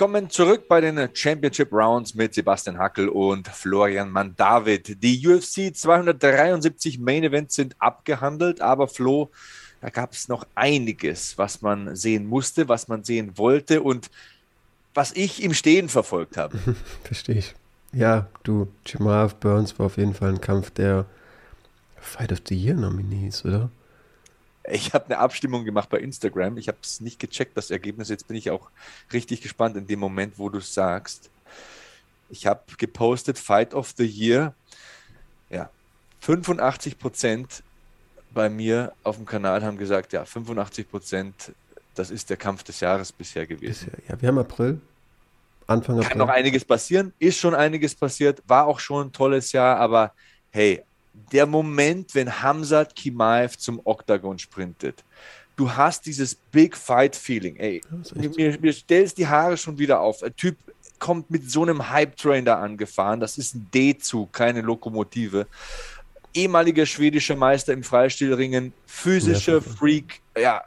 Willkommen zurück bei den Championship Rounds mit Sebastian Hackel und Florian Mandavid. Die UFC 273 Main Events sind abgehandelt, aber Flo, da gab es noch einiges, was man sehen musste, was man sehen wollte und was ich im Stehen verfolgt habe. Verstehe ich. Ja, du, Chimaev Burns war auf jeden Fall ein Kampf der Fight of the Year Nominees, oder? Ich habe eine Abstimmung gemacht bei Instagram. Ich habe es nicht gecheckt, das Ergebnis. Jetzt bin ich auch richtig gespannt in dem Moment, wo du sagst. Ich habe gepostet Fight of the Year. Ja, 85 Prozent bei mir auf dem Kanal haben gesagt, ja, 85 Prozent, das ist der Kampf des Jahres bisher gewesen. Bisher, ja, wir haben April. Anfang April. Kann noch einiges passieren, ist schon einiges passiert, war auch schon ein tolles Jahr, aber hey, der Moment, wenn Hamzat Kimaev zum Oktagon sprintet. Du hast dieses Big Fight Feeling. Ey, mir, mir stellst die Haare schon wieder auf. Ein Typ kommt mit so einem Hype-Train da angefahren. Das ist ein D-Zug, keine Lokomotive. Ehemaliger schwedischer Meister im Freistilringen, physischer Freak, ja,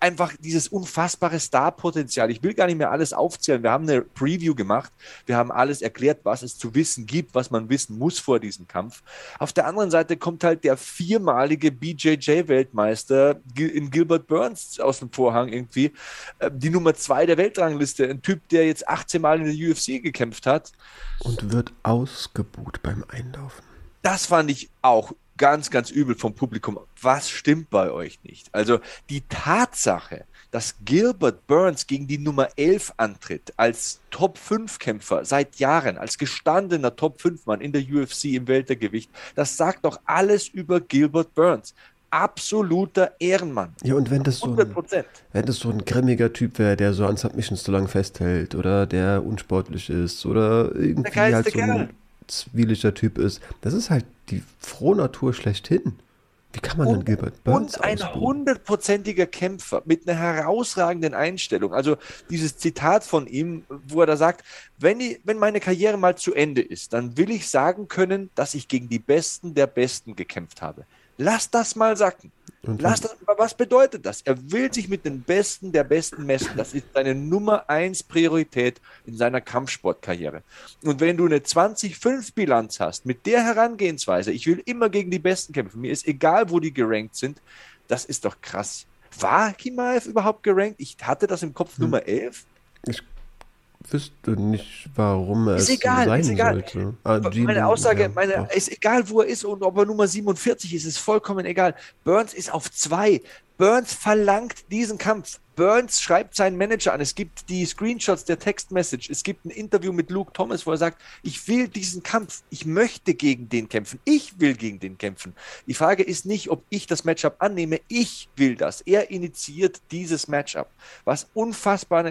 einfach dieses unfassbare Star-Potenzial. Ich will gar nicht mehr alles aufzählen. Wir haben eine Preview gemacht. Wir haben alles erklärt, was es zu wissen gibt, was man wissen muss vor diesem Kampf. Auf der anderen Seite kommt halt der viermalige BJJ-Weltmeister in Gilbert Burns aus dem Vorhang irgendwie. Äh, die Nummer zwei der Weltrangliste. Ein Typ, der jetzt 18 Mal in der UFC gekämpft hat. Und wird ausgebuht beim Einlaufen. Das fand ich auch ganz, ganz übel vom Publikum. Was stimmt bei euch nicht? Also die Tatsache, dass Gilbert Burns gegen die Nummer 11 antritt, als Top-5-Kämpfer seit Jahren, als gestandener Top-5-Mann in der UFC im Weltergewicht, das sagt doch alles über Gilbert Burns absoluter Ehrenmann. Ja, und wenn das so ein, wenn das so ein grimmiger Typ wäre, der so an Submissions zu lang festhält oder der unsportlich ist oder irgendwie halt so ein zwieliger Typ ist, das ist halt die Frohnatur schlechthin. Wie kann man und, denn Gilbert Burns Und ein hundertprozentiger Kämpfer mit einer herausragenden Einstellung. Also dieses Zitat von ihm, wo er da sagt, wenn, ich, wenn meine Karriere mal zu Ende ist, dann will ich sagen können, dass ich gegen die Besten der Besten gekämpft habe. Lass das mal sacken. Lass das, was bedeutet das? Er will sich mit den Besten der Besten messen. Das ist seine Nummer eins Priorität in seiner Kampfsportkarriere. Und wenn du eine 20-5-Bilanz hast, mit der Herangehensweise, ich will immer gegen die Besten kämpfen, mir ist egal, wo die gerankt sind, das ist doch krass. War Kimaev überhaupt gerankt? Ich hatte das im Kopf hm. Nummer 11. Ich wüsste nicht, warum er ist es egal, sein ist egal. sollte. Ah, meine Aussage, ja, meine, ist egal, wo er ist und ob er Nummer 47 ist, ist vollkommen egal. Burns ist auf zwei. Burns verlangt diesen Kampf. Burns schreibt seinen Manager an. Es gibt die Screenshots der Textmessage. Es gibt ein Interview mit Luke Thomas, wo er sagt, ich will diesen Kampf. Ich möchte gegen den kämpfen. Ich will gegen den kämpfen. Die Frage ist nicht, ob ich das Matchup annehme. Ich will das. Er initiiert dieses Matchup. Was unfassbar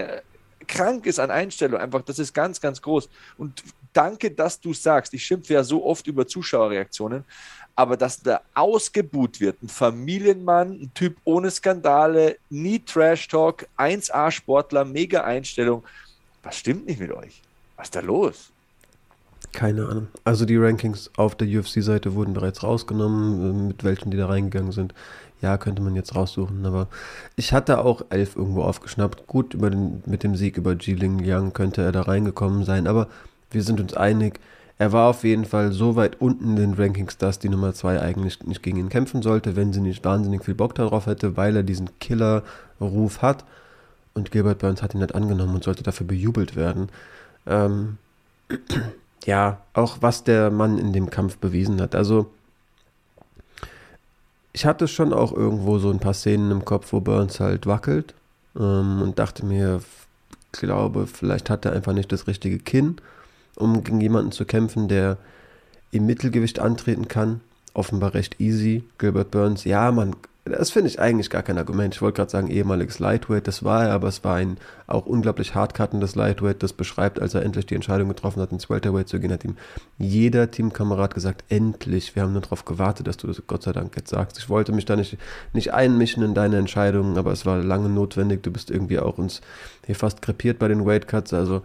krank ist an Einstellung. Einfach, das ist ganz, ganz groß. Und danke, dass du sagst. Ich schimpfe ja so oft über Zuschauerreaktionen, aber dass da ausgebuht wird, ein Familienmann, ein Typ ohne Skandale, nie Trash-Talk, 1A-Sportler, mega Einstellung. Was stimmt nicht mit euch? Was ist da los? Keine Ahnung. Also die Rankings auf der UFC-Seite wurden bereits rausgenommen, mit welchen die da reingegangen sind ja, könnte man jetzt raussuchen, aber ich hatte auch elf irgendwo aufgeschnappt. Gut, über den, mit dem Sieg über Jiling Yang könnte er da reingekommen sein, aber wir sind uns einig, er war auf jeden Fall so weit unten in den Rankings, dass die Nummer 2 eigentlich nicht gegen ihn kämpfen sollte, wenn sie nicht wahnsinnig viel Bock darauf hätte, weil er diesen Killer-Ruf hat. Und Gilbert Burns hat ihn nicht angenommen und sollte dafür bejubelt werden. Ähm, ja, auch was der Mann in dem Kampf bewiesen hat. Also, ich hatte schon auch irgendwo so ein paar Szenen im Kopf, wo Burns halt wackelt ähm, und dachte mir, glaube, vielleicht hat er einfach nicht das richtige Kinn, um gegen jemanden zu kämpfen, der im Mittelgewicht antreten kann. Offenbar recht easy. Gilbert Burns, ja, man Das finde ich eigentlich gar kein Argument. Ich wollte gerade sagen, ehemaliges Lightweight, das war er, aber es war ein auch unglaublich hardcuttendes Lightweight, das beschreibt, als er endlich die Entscheidung getroffen hat, ins Welterweight zu gehen, hat ihm jeder Teamkamerad gesagt, endlich, wir haben nur darauf gewartet, dass du das Gott sei Dank jetzt sagst. Ich wollte mich da nicht, nicht einmischen in deine Entscheidungen, aber es war lange notwendig. Du bist irgendwie auch uns hier fast krepiert bei den Weightcuts, also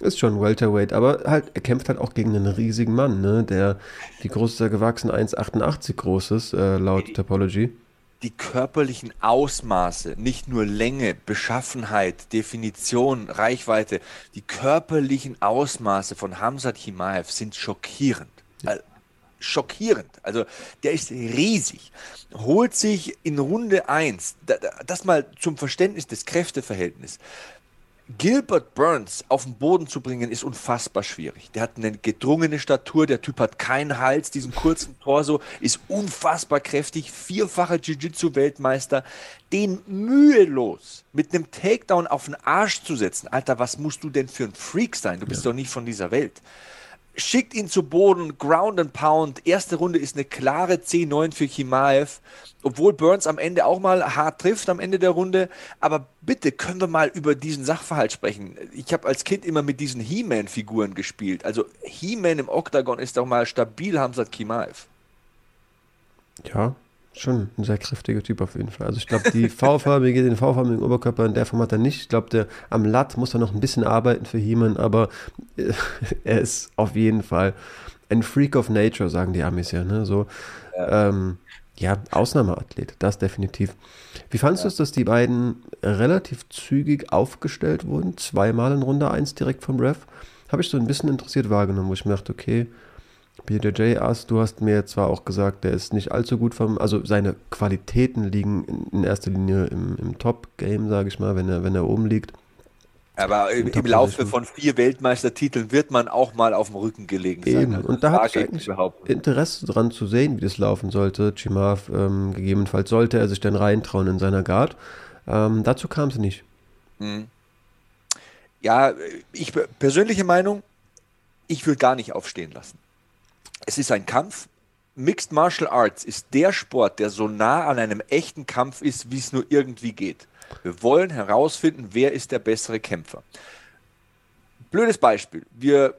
ist schon Welterweight, aber halt, er kämpft halt auch gegen einen riesigen Mann, ne, der, wie groß ist er gewachsen? 1,88 groß ist, äh, laut Topology die körperlichen Ausmaße, nicht nur Länge, Beschaffenheit, Definition, Reichweite, die körperlichen Ausmaße von Hamzat Himaev sind schockierend. Also, schockierend. Also der ist riesig. Holt sich in Runde 1, das mal zum Verständnis des Kräfteverhältnisses, Gilbert Burns auf den Boden zu bringen, ist unfassbar schwierig. Der hat eine gedrungene Statur, der Typ hat keinen Hals, diesen kurzen Torso, ist unfassbar kräftig, vierfacher Jiu-Jitsu-Weltmeister. Den mühelos mit einem Takedown auf den Arsch zu setzen, Alter, was musst du denn für ein Freak sein? Du bist ja. doch nicht von dieser Welt schickt ihn zu Boden, Ground and Pound. Erste Runde ist eine klare C9 für Chimaev, obwohl Burns am Ende auch mal hart trifft am Ende der Runde. Aber bitte können wir mal über diesen Sachverhalt sprechen. Ich habe als Kind immer mit diesen He-Man-Figuren gespielt. Also He-Man im Octagon ist doch mal stabil, Hamzat Chimaev. Ja, Schon ein sehr kräftiger Typ auf jeden Fall. Also ich glaube, die V-förmige, den V-förmigen Oberkörper in der Form hat er nicht. Ich glaube, der am Latt muss er noch ein bisschen arbeiten für Heeman, aber äh, er ist auf jeden Fall ein Freak of Nature, sagen die Amis ja. Ne? So, ja. Ähm, ja, Ausnahmeathlet, das definitiv. Wie fandest ja. du es, dass die beiden relativ zügig aufgestellt wurden? Zweimal in Runde 1 direkt vom Ref? Habe ich so ein bisschen interessiert wahrgenommen, wo ich mir dachte, okay, BJJ Ass, du hast mir zwar auch gesagt, der ist nicht allzu gut vom, also seine Qualitäten liegen in, in erster Linie im, im Top-Game, sage ich mal, wenn er, wenn er oben liegt. Aber im, im Laufe von vier Weltmeistertiteln wird man auch mal auf dem Rücken gelegen sein. Eben. Also und da habe ich eigentlich Interesse dran zu sehen, wie das laufen sollte. Chimav, ähm, gegebenenfalls sollte er sich dann reintrauen in seiner Guard. Ähm, dazu kam es nicht. Mhm. Ja, ich persönliche Meinung, ich würde gar nicht aufstehen lassen es ist ein Kampf. Mixed Martial Arts ist der Sport, der so nah an einem echten Kampf ist, wie es nur irgendwie geht. Wir wollen herausfinden, wer ist der bessere Kämpfer. Blödes Beispiel. Wir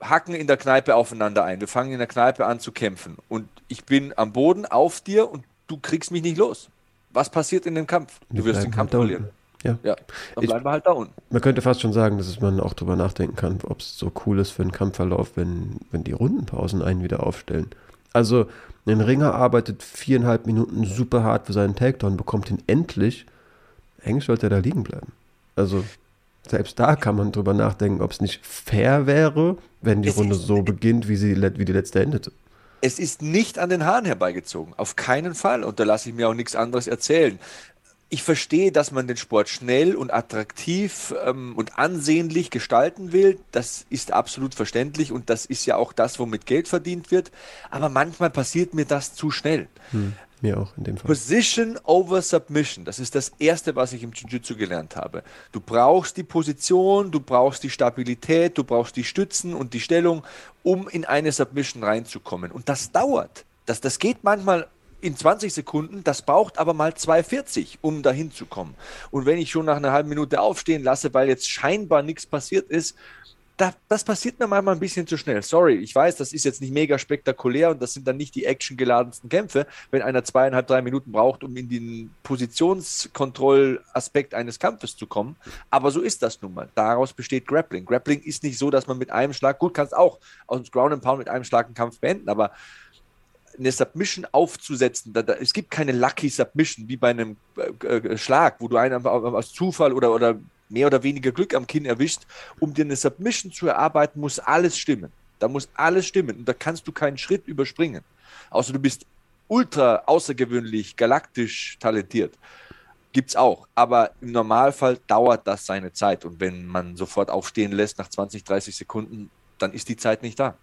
hacken in der Kneipe aufeinander ein. Wir fangen in der Kneipe an zu kämpfen. Und ich bin am Boden auf dir und du kriegst mich nicht los. Was passiert in dem Kampf? Du wirst den Kampf verlieren. Ja. ja, dann bleiben ich, wir halt da unten. Man könnte fast schon sagen, dass man auch drüber nachdenken kann, ob es so cool ist für einen Kampfverlauf, wenn, wenn die Rundenpausen einen wieder aufstellen. Also, ein Ringer arbeitet viereinhalb Minuten super hart für seinen Takedown, bekommt ihn endlich. Eigentlich sollte er da liegen bleiben. Also, selbst da kann man drüber nachdenken, ob es nicht fair wäre, wenn die es Runde so beginnt, wie, sie, wie die letzte endete. Es ist nicht an den Haaren herbeigezogen, auf keinen Fall. Und da lasse ich mir auch nichts anderes erzählen ich verstehe, dass man den Sport schnell und attraktiv ähm, und ansehnlich gestalten will. Das ist absolut verständlich und das ist ja auch das, womit Geld verdient wird. Aber manchmal passiert mir das zu schnell. Hm, mir auch in dem Fall. Position over Submission. Das ist das Erste, was ich im Jiu-Jitsu gelernt habe. Du brauchst die Position, du brauchst die Stabilität, du brauchst die Stützen und die Stellung, um in eine Submission reinzukommen. Und das dauert. Das, das geht manchmal in 20 Sekunden, das braucht aber mal 2,40, um dahin zu kommen. Und wenn ich schon nach einer halben Minute aufstehen lasse, weil jetzt scheinbar nichts passiert ist, da, das passiert mir manchmal ein bisschen zu schnell. Sorry, ich weiß, das ist jetzt nicht mega spektakulär und das sind dann nicht die actiongeladensten Kämpfe, wenn einer zweieinhalb, drei Minuten braucht, um in den Positionskontrollaspekt eines Kampfes zu kommen. Aber so ist das nun mal. Daraus besteht Grappling. Grappling ist nicht so, dass man mit einem Schlag, gut, kannst auch aus dem Ground and Pound mit einem Schlag einen Kampf beenden, aber eine Submission aufzusetzen. Da, da, es gibt keine Lucky Submission wie bei einem äh, äh Schlag, wo du einen aus Zufall oder, oder mehr oder weniger Glück am Kinn erwischt. Um dir eine Submission zu erarbeiten, muss alles stimmen. Da muss alles stimmen und da kannst du keinen Schritt überspringen. Außer du bist ultra außergewöhnlich, galaktisch talentiert. Gibt es auch. Aber im Normalfall dauert das seine Zeit. Und wenn man sofort aufstehen lässt nach 20, 30 Sekunden, dann ist die Zeit nicht da.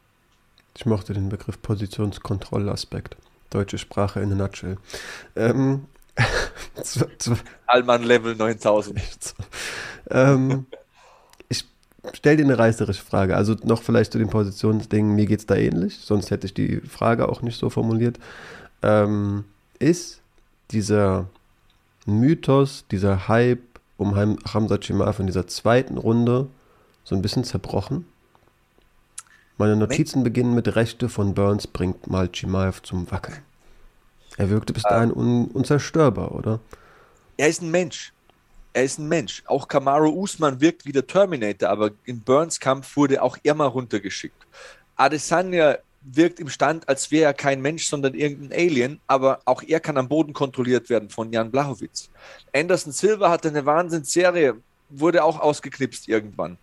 Ich mochte den Begriff Positionskontrollaspekt. Deutsche Sprache in a nutshell. Ähm, Allmann Level 9000. ähm, ich stelle dir eine reißerische Frage. Also noch vielleicht zu den Positionsdingen. Mir geht es da ähnlich. Sonst hätte ich die Frage auch nicht so formuliert. Ähm, ist dieser Mythos, dieser Hype um Hamza Chimaev in dieser zweiten Runde so ein bisschen zerbrochen? Meine Notizen beginnen mit Rechte von Burns bringt mal Chimaev zum Wackeln. Er wirkte bis dahin un unzerstörbar, oder? Er ist ein Mensch. Er ist ein Mensch. Auch Kamaru Usman wirkt wie der Terminator, aber in Burns Kampf wurde auch er mal runtergeschickt. Adesanya wirkt im Stand, als wäre er kein Mensch, sondern irgendein Alien, aber auch er kann am Boden kontrolliert werden von Jan Blachowitz. Anderson Silva hatte eine Wahnsinnsserie, wurde auch ausgeknipst irgendwann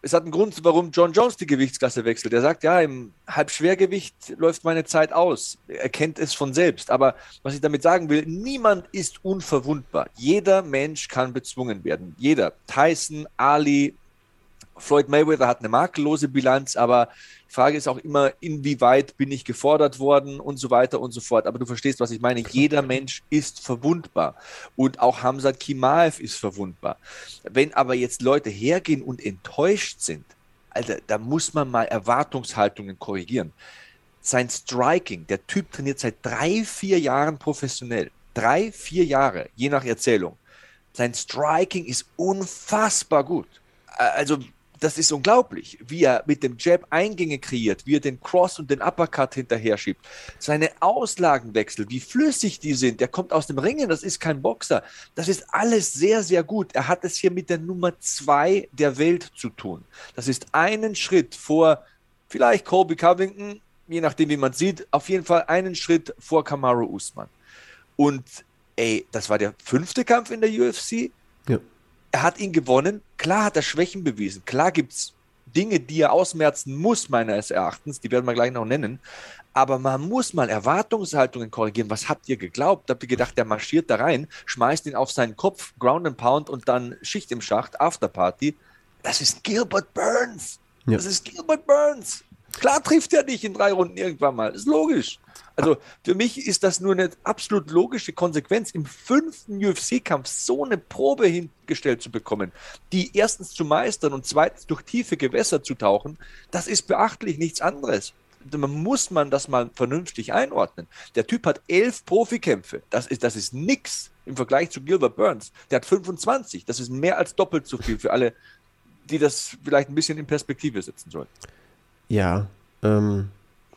es hat einen Grund, warum John Jones die Gewichtsklasse wechselt. Er sagt, ja, im Halbschwergewicht läuft meine Zeit aus. Er kennt es von selbst. Aber was ich damit sagen will, niemand ist unverwundbar. Jeder Mensch kann bezwungen werden. Jeder. Tyson, Ali, Floyd Mayweather hat eine makellose Bilanz, aber die Frage ist auch immer, inwieweit bin ich gefordert worden und so weiter und so fort. Aber du verstehst, was ich meine. Jeder Mensch ist verwundbar. Und auch Hamzat Kimaev ist verwundbar. Wenn aber jetzt Leute hergehen und enttäuscht sind, Alter, da muss man mal Erwartungshaltungen korrigieren. Sein Striking, der Typ trainiert seit drei, vier Jahren professionell. Drei, vier Jahre, je nach Erzählung. Sein Striking ist unfassbar gut. Also das ist unglaublich, wie er mit dem Jab Eingänge kreiert, wie er den Cross und den Uppercut hinterher schiebt. Seine Auslagenwechsel, wie flüssig die sind. Der kommt aus dem Ringen, das ist kein Boxer. Das ist alles sehr, sehr gut. Er hat es hier mit der Nummer zwei der Welt zu tun. Das ist einen Schritt vor vielleicht Colby Covington, je nachdem, wie man sieht, auf jeden Fall einen Schritt vor Kamaru Usman. Und ey, das war der fünfte Kampf in der UFC. Er hat ihn gewonnen. Klar hat er Schwächen bewiesen. Klar gibt es Dinge, die er ausmerzen muss, meines Erachtens. Die werden wir gleich noch nennen. Aber man muss mal Erwartungshaltungen korrigieren. Was habt ihr geglaubt? Habt ihr gedacht, der marschiert da rein, schmeißt ihn auf seinen Kopf, Ground and Pound und dann Schicht im Schacht, Afterparty? Das ist Gilbert Burns. Ja. Das ist Gilbert Burns. Klar trifft er dich in drei Runden irgendwann mal. Ist logisch. Also für mich ist das nur eine absolut logische Konsequenz, im fünften UFC-Kampf so eine Probe hingestellt zu bekommen, die erstens zu meistern und zweitens durch tiefe Gewässer zu tauchen. Das ist beachtlich nichts anderes. Man muss man das mal vernünftig einordnen. Der Typ hat elf Profikämpfe. Das ist, das ist nix im Vergleich zu Gilbert Burns. Der hat 25. Das ist mehr als doppelt so viel für alle, die das vielleicht ein bisschen in Perspektive setzen sollen. Ja, ähm,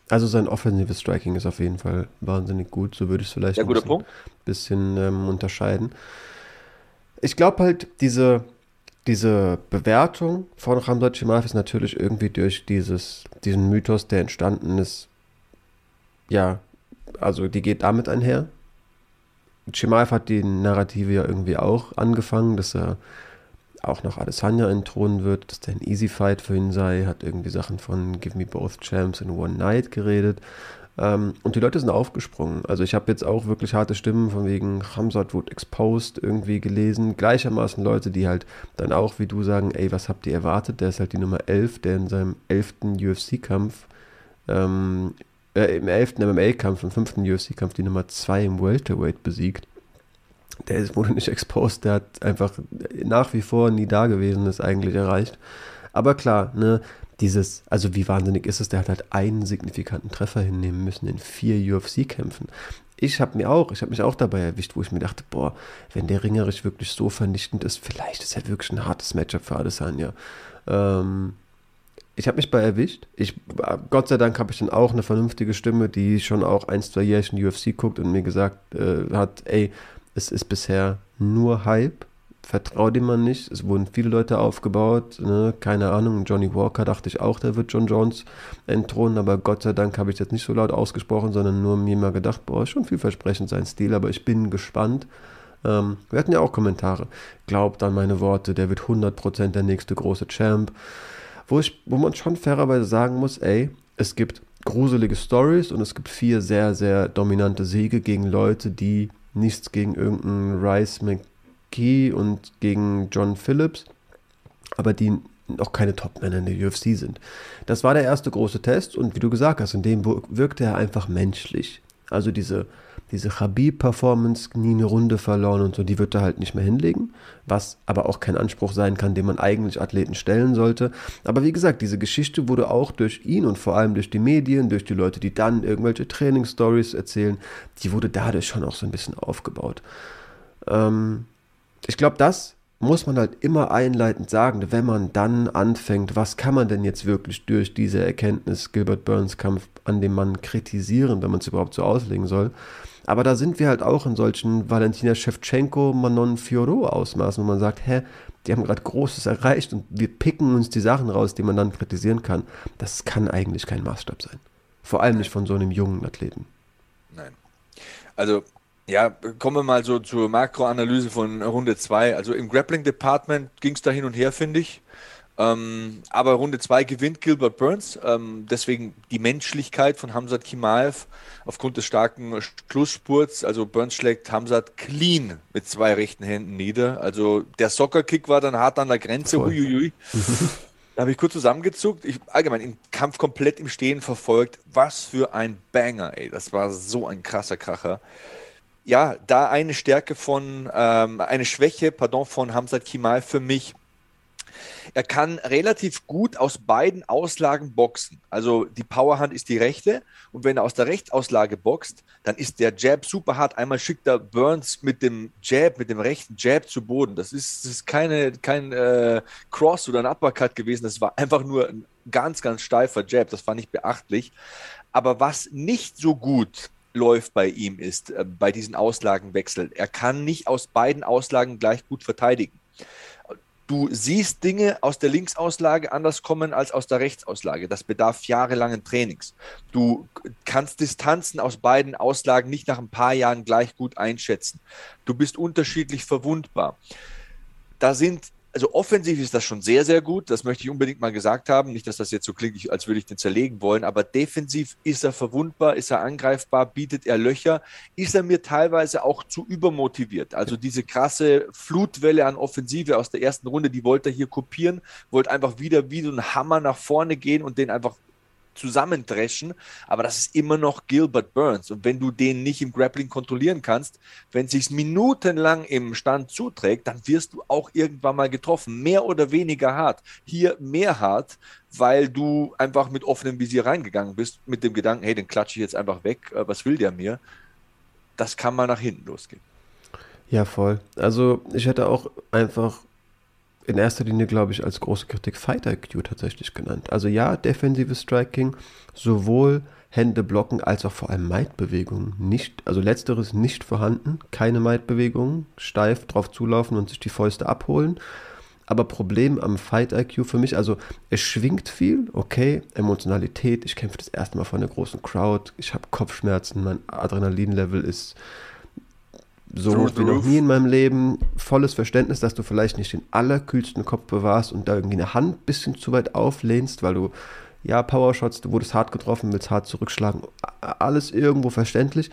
also sein offensives Striking ist auf jeden Fall wahnsinnig gut. So würde ich es vielleicht ja, ein bisschen, bisschen ähm, unterscheiden. Ich glaube halt, diese, diese Bewertung von Ramsat Chimaev ist natürlich irgendwie durch dieses, diesen Mythos, der entstanden ist, ja, also die geht damit einher. Chimaev hat die Narrative ja irgendwie auch angefangen, dass er auch noch Adesanya entthronen wird, dass der ein Easy Fight für ihn sei, hat irgendwie Sachen von Give Me Both Champs in One Night geredet. Ähm, und die Leute sind aufgesprungen. Also ich habe jetzt auch wirklich harte Stimmen von wegen Hamzat wurde exposed irgendwie gelesen. Gleichermaßen Leute, die halt dann auch wie du sagen, ey, was habt ihr erwartet? Der ist halt die Nummer 11, der in seinem 11. UFC-Kampf ähm, äh, im 11. MMA-Kampf, im 5. UFC-Kampf die Nummer 2 im Welterweight besiegt der ist, wurde nicht exposed, der hat einfach nach wie vor nie da gewesen, ist eigentlich erreicht. Aber klar, ne, dieses, also wie wahnsinnig ist es, der hat halt einen signifikanten Treffer hinnehmen müssen in vier UFC-Kämpfen. Ich habe mir auch, ich habe mich auch dabei erwischt, wo ich mir dachte, boah, wenn der ringerisch wirklich so vernichtend ist, vielleicht ist er wirklich ein hartes Matchup für Adesanya. Ähm, ich habe mich bei erwischt. Ich, Gott sei Dank habe ich dann auch eine vernünftige Stimme, die schon auch ein, zwei Jährchen UFC guckt und mir gesagt äh, hat, ey, es ist bisher nur Hype. Vertraue dem man nicht. Es wurden viele Leute aufgebaut. Ne? Keine Ahnung. Johnny Walker dachte ich auch, der wird John Jones entthronen. Aber Gott sei Dank habe ich jetzt nicht so laut ausgesprochen, sondern nur mir mal gedacht, boah, ist schon vielversprechend sein Stil. Aber ich bin gespannt. Ähm, wir hatten ja auch Kommentare. Glaubt an meine Worte, der wird 100% der nächste große Champ. Wo, ich, wo man schon fairerweise sagen muss, ey, es gibt gruselige Stories und es gibt vier sehr, sehr dominante Siege gegen Leute, die nichts gegen irgendeinen Rice McKee und gegen John Phillips, aber die noch keine Top-Männer in der UFC sind. Das war der erste große Test und wie du gesagt hast, in dem wirkte er einfach menschlich. Also diese, diese Khabib-Performance, nie eine Runde verloren und so, die wird er halt nicht mehr hinlegen, was aber auch kein Anspruch sein kann, den man eigentlich Athleten stellen sollte. Aber wie gesagt, diese Geschichte wurde auch durch ihn und vor allem durch die Medien, durch die Leute, die dann irgendwelche Trainingsstories erzählen, die wurde dadurch schon auch so ein bisschen aufgebaut. Ähm, ich glaube, das muss man halt immer einleitend sagen, wenn man dann anfängt, was kann man denn jetzt wirklich durch diese Erkenntnis Gilbert Burns Kampf an dem Mann kritisieren, wenn man es überhaupt so auslegen soll. Aber da sind wir halt auch in solchen Valentina Shevchenko, Manon Fiorot Ausmaßen, wo man sagt, hä, die haben gerade Großes erreicht und wir picken uns die Sachen raus, die man dann kritisieren kann. Das kann eigentlich kein Maßstab sein. Vor allem nicht von so einem jungen Athleten. Nein. Also ja, kommen wir mal so zur Makroanalyse von Runde 2. Also im Grappling Department ging es da hin und her, finde ich. Ähm, aber Runde 2 gewinnt Gilbert Burns. Ähm, deswegen die Menschlichkeit von Hamzat Kimaev aufgrund des starken Schlussspurts. Also Burns schlägt Hamzat clean mit zwei rechten Händen nieder. Also der Soccer-Kick war dann hart an der Grenze. Uiuiui. Da habe ich kurz zusammengezuckt. Ich allgemein den Kampf komplett im Stehen verfolgt. Was für ein Banger, ey. Das war so ein krasser Kracher ja, da eine Stärke von, ähm, eine Schwäche, pardon, von Hamzat Kimal für mich. Er kann relativ gut aus beiden Auslagen boxen. Also die Powerhand ist die rechte und wenn er aus der Rechtsauslage boxt, dann ist der Jab super hart. Einmal schickt er Burns mit dem Jab, mit dem rechten Jab zu Boden. Das ist, das ist keine, kein äh, Cross oder ein Uppercut gewesen. Das war einfach nur ein ganz, ganz steifer Jab. Das fand ich beachtlich. Aber was nicht so gut läuft bei ihm ist, äh, bei diesen Auslagenwechseln. Er kann nicht aus beiden Auslagen gleich gut verteidigen. Du siehst Dinge aus der Linksauslage anders kommen als aus der Rechtsauslage. Das bedarf jahrelangen Trainings. Du kannst Distanzen aus beiden Auslagen nicht nach ein paar Jahren gleich gut einschätzen. Du bist unterschiedlich verwundbar. Da sind also offensiv ist das schon sehr, sehr gut. Das möchte ich unbedingt mal gesagt haben. Nicht, dass das jetzt so klingt, als würde ich den zerlegen wollen, aber defensiv ist er verwundbar, ist er angreifbar, bietet er Löcher, ist er mir teilweise auch zu übermotiviert. Also diese krasse Flutwelle an Offensive aus der ersten Runde, die wollte er hier kopieren, wollte einfach wieder wie so ein Hammer nach vorne gehen und den einfach zusammendreschen, aber das ist immer noch Gilbert Burns. Und wenn du den nicht im Grappling kontrollieren kannst, wenn es sich minutenlang im Stand zuträgt, dann wirst du auch irgendwann mal getroffen, mehr oder weniger hart. Hier mehr hart, weil du einfach mit offenem Visier reingegangen bist, mit dem Gedanken, hey, den klatsche ich jetzt einfach weg, äh, was will der mir? Das kann mal nach hinten losgehen. Ja, voll. Also ich hätte auch einfach in erster Linie, glaube ich, als große Kritik Fight IQ tatsächlich genannt. Also ja, defensives Striking, sowohl Hände blocken als auch vor allem Might-Bewegungen nicht, also letzteres nicht vorhanden, keine Might-Bewegungen, steif drauf zulaufen und sich die Fäuste abholen. Aber Problem am Fight IQ für mich, also es schwingt viel, okay, Emotionalität, ich kämpfe das erste Mal vor einer großen Crowd, ich habe Kopfschmerzen, mein Adrenalinlevel ist so Through wie noch nie in meinem Leben volles Verständnis, dass du vielleicht nicht den allerkühlsten Kopf bewahrst und da irgendwie eine Hand ein bisschen zu weit auflehnst, weil du, ja, Powershots, du wurdest hart getroffen, willst hart zurückschlagen, alles irgendwo verständlich,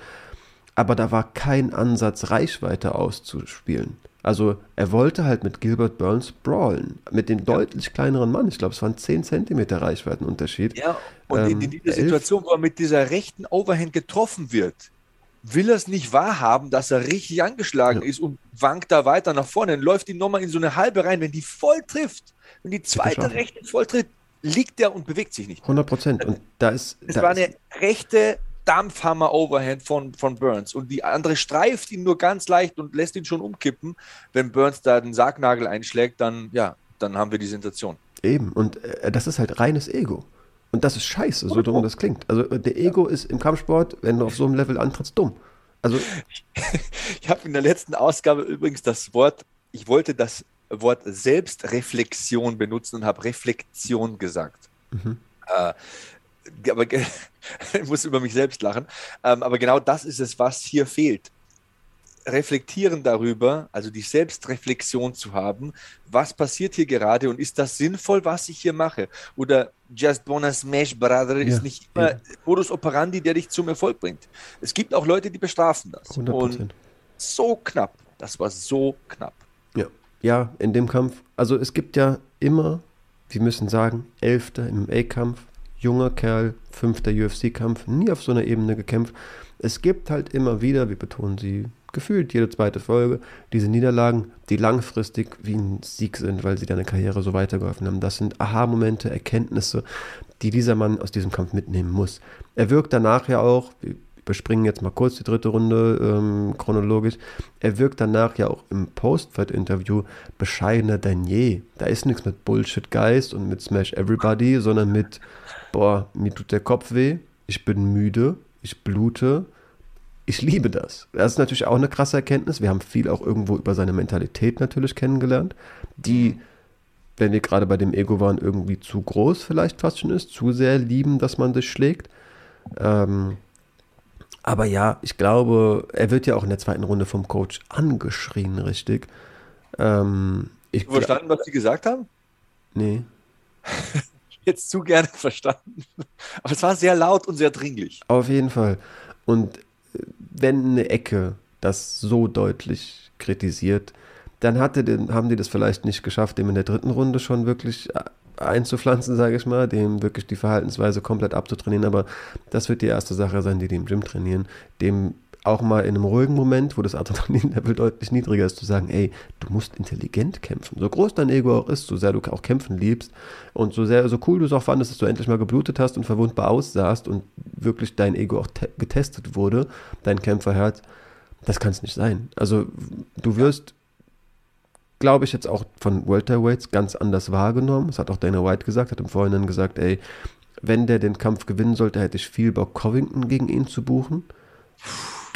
aber da war kein Ansatz, Reichweite auszuspielen. Also er wollte halt mit Gilbert Burns brawlen, mit dem deutlich kleineren Mann. Ich glaube, es waren 10 cm Reichweitenunterschied. Ja, und ähm, in, in dieser Situation, wo er mit dieser rechten Overhand getroffen wird, will er es nicht wahrhaben, dass er richtig angeschlagen ja. ist und wankt da weiter nach vorne. Dann läuft ihn nochmal in so eine halbe rein. Wenn die voll trifft, wenn die zweite rechte voll trifft, liegt er und bewegt sich nicht. 100 Prozent. Und da ist. Es da war ist, eine rechte Dampfhammer-Overhand von, von Burns. Und die andere streift ihn nur ganz leicht und lässt ihn schon umkippen. Wenn Burns da den Sargnagel einschlägt, dann, ja, dann haben wir die Sensation. Eben. Und äh, das ist halt reines Ego. Und das ist scheiße, so dumm das klingt. Also der Ego ist im Kampfsport, wenn du auf so einem Level antrittst, dumm. Also ich habe in der letzten Ausgabe übrigens das Wort, ich wollte das Wort Selbstreflexion benutzen und habe Reflexion gesagt. Mhm. Äh, aber ich muss über mich selbst lachen. Ähm, aber genau das ist es, was hier fehlt reflektieren darüber, also die Selbstreflexion zu haben, was passiert hier gerade und ist das sinnvoll, was ich hier mache? Oder Just Bona Smash Brother ja, ist nicht immer ja. Modus operandi, der dich zum Erfolg bringt. Es gibt auch Leute, die bestrafen das. 100%. Und so knapp. Das war so knapp. Ja. ja, in dem Kampf. Also es gibt ja immer, wir müssen sagen, Elfter im MMA-Kampf. junger Kerl, fünfter UFC-Kampf, nie auf so einer Ebene gekämpft. Es gibt halt immer wieder, wir betonen sie gefühlt jede zweite Folge, diese Niederlagen, die langfristig wie ein Sieg sind, weil sie deine Karriere so weitergeholfen haben. Das sind Aha-Momente, Erkenntnisse, die dieser Mann aus diesem Kampf mitnehmen muss. Er wirkt danach ja auch, wir überspringen jetzt mal kurz die dritte Runde ähm, chronologisch, er wirkt danach ja auch im Post-Fight-Interview bescheidener denn je. Da ist nichts mit Bullshit-Geist und mit Smash Everybody, sondern mit, boah, mir tut der Kopf weh, ich bin müde, ich blute, ich liebe das. Das ist natürlich auch eine krasse Erkenntnis. Wir haben viel auch irgendwo über seine Mentalität natürlich kennengelernt, die, wenn wir gerade bei dem Ego waren, irgendwie zu groß vielleicht fast schon ist, zu sehr lieben, dass man sich schlägt. Ähm, aber ja, ich glaube, er wird ja auch in der zweiten Runde vom Coach angeschrien, richtig. Ähm, ich du verstanden, was sie gesagt haben? Nee. Jetzt zu gerne verstanden. Aber es war sehr laut und sehr dringlich. Auf jeden Fall. Und wenn eine Ecke das so deutlich kritisiert, dann hatte den, haben die das vielleicht nicht geschafft, dem in der dritten Runde schon wirklich einzupflanzen, sage ich mal, dem wirklich die Verhaltensweise komplett abzutrainieren. Aber das wird die erste Sache sein, die die im Gym trainieren, dem auch mal in einem ruhigen Moment, wo das Adrenalin-Level deutlich niedriger ist, zu sagen, ey, du musst intelligent kämpfen. So groß dein Ego auch ist, so sehr du auch kämpfen liebst und so sehr, so cool du es auch fandest, dass du endlich mal geblutet hast und verwundbar aussahst und wirklich dein Ego auch getestet wurde, dein Kämpferherz, das kann es nicht sein. Also du wirst, glaube ich, jetzt auch von Welterweights ganz anders wahrgenommen. Das hat auch Dana White gesagt, hat im Vorhinein gesagt, ey, wenn der den Kampf gewinnen sollte, hätte ich viel Bock, Covington gegen ihn zu buchen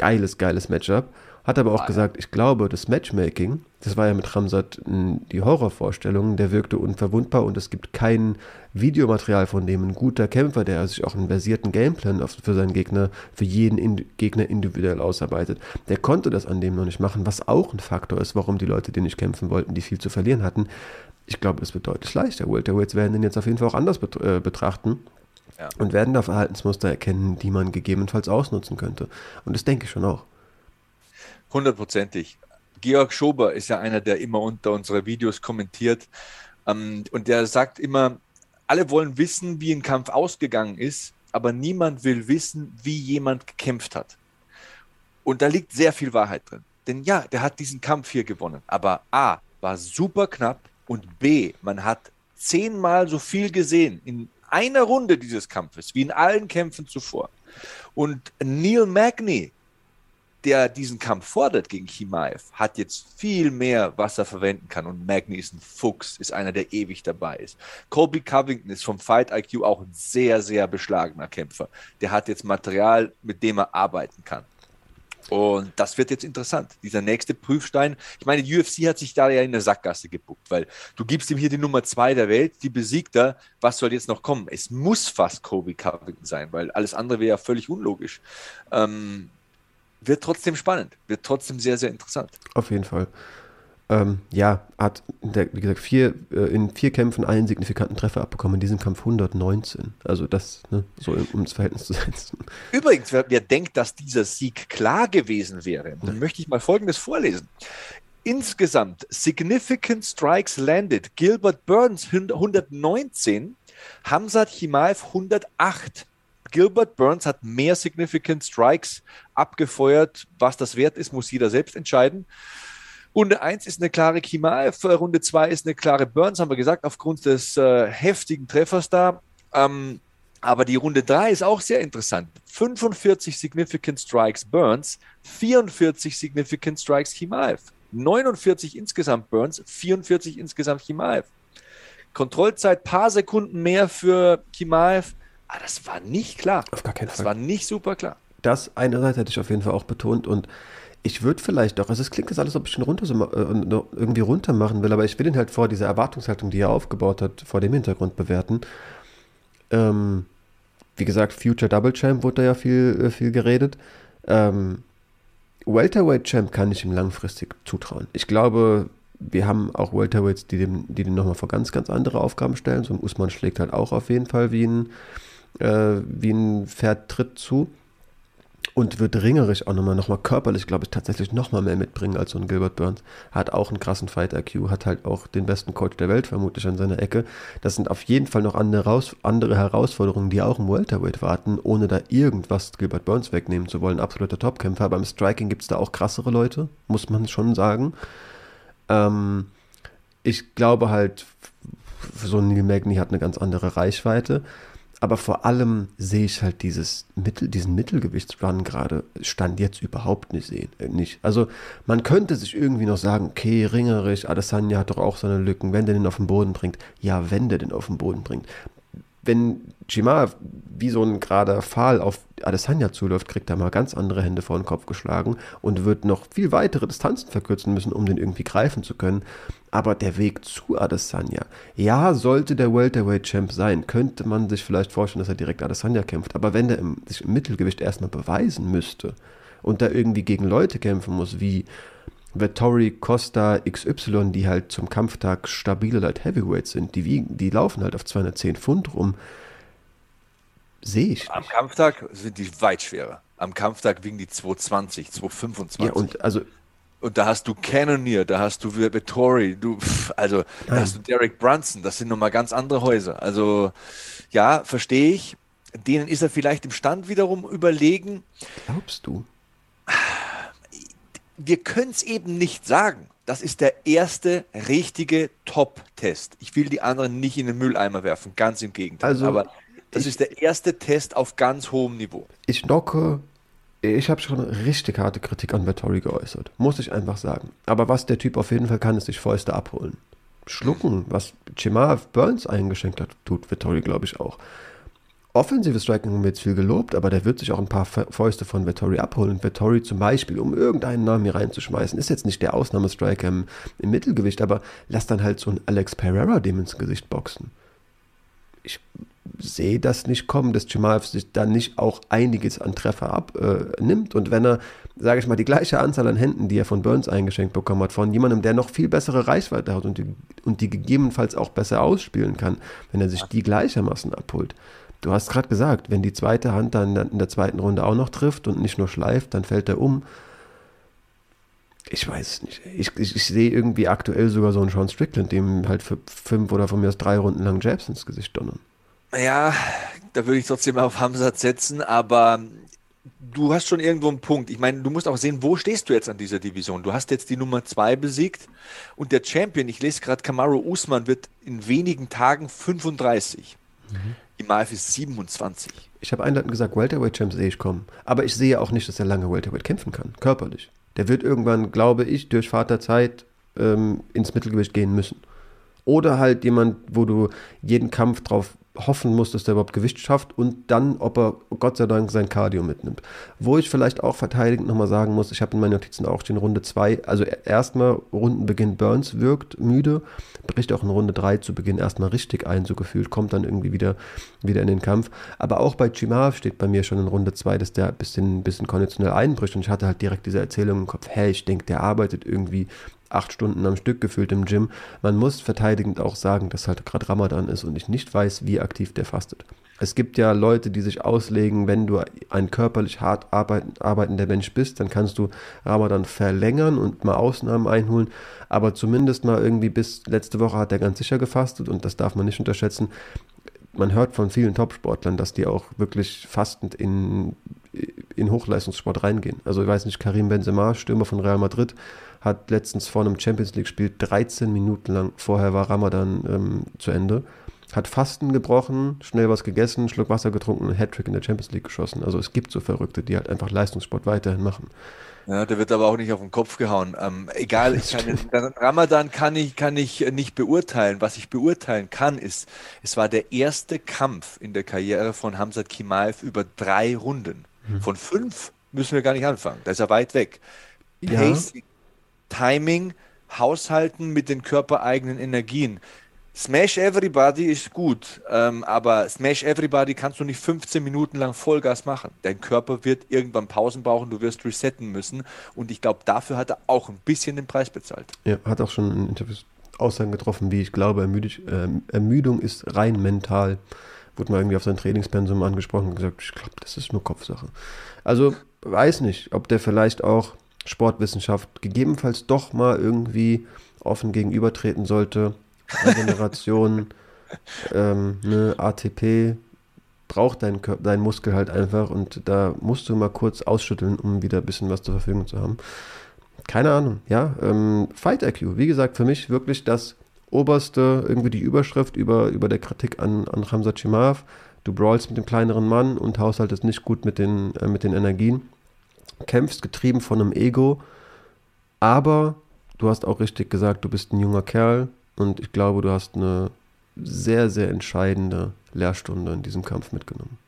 geiles, geiles Matchup. Hat aber auch ah, gesagt, ich glaube, das Matchmaking, das war ja mit Ramsat die Horrorvorstellung, der wirkte unverwundbar und es gibt kein Videomaterial von dem. Ein guter Kämpfer, der sich auch einen versierten Gameplan für seinen Gegner, für jeden Gegner individuell ausarbeitet. Der konnte das an dem noch nicht machen, was auch ein Faktor ist, warum die Leute, die nicht kämpfen wollten, die viel zu verlieren hatten. Ich glaube, es wird deutlich leichter. Welterweights werden den jetzt auf jeden Fall auch anders äh, betrachten ja. und werden da Verhaltensmuster erkennen, die man gegebenenfalls ausnutzen könnte. Und das denke ich schon auch. Hundertprozentig. Georg Schober ist ja einer, der immer unter unsere Videos kommentiert. Ähm, und der sagt immer, alle wollen wissen, wie ein Kampf ausgegangen ist, aber niemand will wissen, wie jemand gekämpft hat. Und da liegt sehr viel Wahrheit drin. Denn ja, der hat diesen Kampf hier gewonnen. Aber A, war super knapp und B, man hat zehnmal so viel gesehen in einer Runde dieses Kampfes, wie in allen Kämpfen zuvor. Und Neil Magny, der diesen Kampf fordert gegen Chimaev, hat jetzt viel mehr, was er verwenden kann. Und Magny ist ein Fuchs, ist einer, der ewig dabei ist. Colby Covington ist vom Fight IQ auch ein sehr, sehr beschlagener Kämpfer. Der hat jetzt Material, mit dem er arbeiten kann. Und das wird jetzt interessant. Dieser nächste Prüfstein. Ich meine, die UFC hat sich da ja in der Sackgasse gebuckt, weil du gibst ihm hier die Nummer zwei der Welt, die besiegt er. Was soll jetzt noch kommen? Es muss fast Kobe Covington sein, weil alles andere wäre ja völlig unlogisch. Ähm, wird trotzdem spannend, wird trotzdem sehr, sehr interessant. Auf jeden Fall. Ähm, ja, hat, wie gesagt, vier, äh, in vier Kämpfen einen signifikanten Treffer abbekommen, in diesem Kampf 119. Also das, ne, so um das Verhältnis zu setzen. Übrigens, wer, wer denkt, dass dieser Sieg klar gewesen wäre, dann möchte ich mal Folgendes vorlesen. Insgesamt significant strikes landed. Gilbert Burns 119, Hamzat Chimaev 108. Gilbert Burns hat mehr significant strikes abgefeuert. Was das wert ist, muss jeder selbst entscheiden. Runde 1 ist eine klare Kimaev, Runde 2 ist eine klare Burns, haben wir gesagt, aufgrund des äh, heftigen Treffers da. Ähm, aber die Runde 3 ist auch sehr interessant. 45 Significant Strikes Burns, 44 Significant Strikes Chimaev. 49 insgesamt Burns, 44 insgesamt Chimaev. Kontrollzeit paar Sekunden mehr für Chimaev. Aber ah, das war nicht klar. Auf gar keinen das Fall. Das war nicht super klar. Das einerseits hätte ich auf jeden Fall auch betont und ich würde vielleicht auch, also es klingt jetzt alles, ob ich ihn runter, äh, irgendwie runter machen will, aber ich will ihn halt vor dieser Erwartungshaltung, die er aufgebaut hat, vor dem Hintergrund bewerten. Ähm, wie gesagt, Future Double Champ wurde da ja viel, äh, viel geredet. Ähm, Welterweight Champ kann ich ihm langfristig zutrauen. Ich glaube, wir haben auch Welterweights, die dem, die dem nochmal vor ganz, ganz andere Aufgaben stellen. So ein Usman schlägt halt auch auf jeden Fall wie ein, äh, wie ein Pferd tritt zu. Und wird ringerisch auch nochmal, nochmal körperlich, glaube ich, tatsächlich nochmal mehr mitbringen als so ein Gilbert Burns. Hat auch einen krassen Fight-IQ, hat halt auch den besten Coach der Welt vermutlich an seiner Ecke. Das sind auf jeden Fall noch andere, andere Herausforderungen, die auch im Welterweight warten, ohne da irgendwas Gilbert Burns wegnehmen zu wollen. Absoluter Topkämpfer. Beim Striking gibt es da auch krassere Leute, muss man schon sagen. Ähm, ich glaube halt, so ein Neil Magny hat eine ganz andere Reichweite. Aber vor allem sehe ich halt dieses Mittel, diesen Mittelgewichtsrun gerade Stand jetzt überhaupt nicht sehen. Äh, nicht. Also man könnte sich irgendwie noch sagen, okay, ringerig, Adesanya hat doch auch seine Lücken, wenn der den auf den Boden bringt. Ja, wenn der den auf den Boden bringt wenn Chimaev wie so ein gerader Pfahl auf Adesanya zuläuft, kriegt er mal ganz andere Hände vor den Kopf geschlagen und wird noch viel weitere Distanzen verkürzen müssen, um den irgendwie greifen zu können. Aber der Weg zu Adesanya, ja, sollte der Welterweight-Champ sein, könnte man sich vielleicht vorstellen, dass er direkt Adesanya kämpft. Aber wenn im, sich im Mittelgewicht erstmal beweisen müsste und da irgendwie gegen Leute kämpfen muss, wie Vettori, Costa, XY, die halt zum Kampftag stabile Light Heavyweights sind, die, wiegen, die laufen halt auf 210 Pfund rum. Sehe ich. Am Kampftag sind die weit schwerer. Am Kampftag wiegen die 220, 225. Ja, und also. Und da hast du Cannonier, da hast du Vettori, du, also da hast du Derek Brunson, das sind nochmal ganz andere Häuser. Also ja, verstehe ich. Denen ist er vielleicht im Stand wiederum überlegen. Glaubst du? Wir können es eben nicht sagen. Das ist der erste richtige Top-Test. Ich will die anderen nicht in den Mülleimer werfen, ganz im Gegenteil. Also, Aber das ich, ist der erste Test auf ganz hohem Niveau. Ich docke, ich habe schon richtig harte Kritik an Vettori geäußert, muss ich einfach sagen. Aber was der Typ auf jeden Fall kann, ist sich Fäuste abholen. Schlucken, was Chimaev Burns eingeschenkt hat, tut Vettori, glaube ich, auch. Offensives Striking haben wir jetzt viel gelobt, aber der wird sich auch ein paar Fäuste von Vettori abholen. Vettori zum Beispiel, um irgendeinen Namen hier reinzuschmeißen, ist jetzt nicht der Ausnahmestriker im, im Mittelgewicht, aber lass dann halt so ein Alex Pereira dem ins Gesicht boxen. Ich sehe das nicht kommen, dass Chimaev sich dann nicht auch einiges an Treffer abnimmt. Äh, und wenn er, sage ich mal, die gleiche Anzahl an Händen, die er von Burns eingeschenkt bekommen hat, von jemandem, der noch viel bessere Reichweite hat und die, und die gegebenenfalls auch besser ausspielen kann, wenn er sich die gleichermaßen abholt, Du hast gerade gesagt, wenn die zweite Hand dann in der zweiten Runde auch noch trifft und nicht nur schleift, dann fällt er um. Ich weiß es nicht. Ich, ich, ich sehe irgendwie aktuell sogar so einen Sean Strickland, dem halt für fünf oder von mir aus drei Runden lang Jabs ins Gesicht donnern. Ja, da würde ich trotzdem auf Hamzat setzen, aber du hast schon irgendwo einen Punkt. Ich meine, du musst auch sehen, wo stehst du jetzt an dieser Division? Du hast jetzt die Nummer zwei besiegt und der Champion, ich lese gerade, Kamaru Usman wird in wenigen Tagen 35. Mhm. Imaev ist 27. Ich habe einleitend gesagt, Welterweight Champ sehe ich kommen. Aber ich sehe auch nicht, dass er lange Welterweight kämpfen kann, körperlich. Der wird irgendwann, glaube ich, durch Vaterzeit ähm, ins Mittelgewicht gehen müssen. Oder halt jemand, wo du jeden Kampf drauf hoffen muss, dass der überhaupt Gewicht schafft und dann, ob er Gott sei Dank sein Cardio mitnimmt. Wo ich vielleicht auch verteidigend nochmal sagen muss, ich habe in meinen Notizen auch stehen, Runde 2, also erstmal Rundenbeginn Burns wirkt müde, bricht auch in Runde 3 zu Beginn erstmal richtig ein, so gefühlt, kommt dann irgendwie wieder, wieder in den Kampf. Aber auch bei Chimaev steht bei mir schon in Runde 2, dass der ein bisschen, bisschen konditionell einbricht und ich hatte halt direkt diese Erzählung im Kopf, hey, ich denke, der arbeitet irgendwie acht Stunden am Stück gefühlt im Gym. Man muss verteidigend auch sagen, dass halt gerade Ramadan ist und ich nicht weiß, wie aktiv der fastet. Es gibt ja Leute, die sich auslegen, wenn du ein körperlich hart arbeitender Mensch bist, dann kannst du Ramadan verlängern und mal Ausnahmen einholen. Aber zumindest mal irgendwie bis letzte Woche hat er ganz sicher gefastet und das darf man nicht unterschätzen. Man hört von vielen Topsportlern, dass die auch wirklich fastend in, in Hochleistungssport reingehen. Also ich weiß nicht, Karim Benzema, Stürmer von Real Madrid, hat letztens vor einem Champions League-Spiel 13 Minuten lang, vorher war Ramadan ähm, zu Ende, hat Fasten gebrochen, schnell was gegessen, Schluck Wasser getrunken und Hattrick in der Champions League geschossen. Also es gibt so Verrückte, die halt einfach Leistungssport weiterhin machen. Ja, der wird aber auch nicht auf den Kopf gehauen. Ähm, egal, ich kann, Ramadan kann ich, kann ich nicht beurteilen. Was ich beurteilen kann, ist, es war der erste Kampf in der Karriere von Hamzat Kimaev über drei Runden. Hm. Von fünf müssen wir gar nicht anfangen. Da ist er weit weg. Ja. Pacing, Timing, Haushalten mit den körpereigenen Energien. Smash Everybody ist gut, ähm, aber Smash Everybody kannst du nicht 15 Minuten lang Vollgas machen. Dein Körper wird irgendwann Pausen brauchen, du wirst resetten müssen und ich glaube, dafür hat er auch ein bisschen den Preis bezahlt. Ja, hat auch schon in Interviews Aussagen getroffen, wie ich glaube, Ermüdung, äh, Ermüdung ist rein mental wurde mal irgendwie auf sein Trainingspensum angesprochen und gesagt, ich glaube, das ist nur Kopfsache. Also weiß nicht, ob der vielleicht auch Sportwissenschaft gegebenenfalls doch mal irgendwie offen gegenübertreten sollte. Regeneration, ähm, ne, ATP braucht dein, dein Muskel halt einfach und da musst du mal kurz ausschütteln, um wieder ein bisschen was zur Verfügung zu haben. Keine Ahnung, ja. Ähm, Fight IQ, wie gesagt, für mich wirklich das oberste, irgendwie die Überschrift über, über der Kritik an, an Hamza Chimaev. Du brawlst mit dem kleineren Mann und haushaltest nicht gut mit den, äh, mit den Energien. Kämpfst getrieben von einem Ego, aber du hast auch richtig gesagt, du bist ein junger Kerl und ich glaube, du hast eine sehr, sehr entscheidende Lehrstunde in diesem Kampf mitgenommen.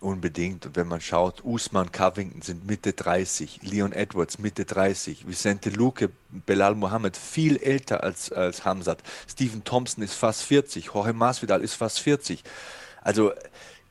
Unbedingt. Und wenn man schaut, Usman, Covington sind Mitte 30, Leon Edwards Mitte 30, Vicente Luque, Belal Mohammed viel älter als, als Hamzat, Stephen Thompson ist fast 40, Jorge Masvidal ist fast 40. Also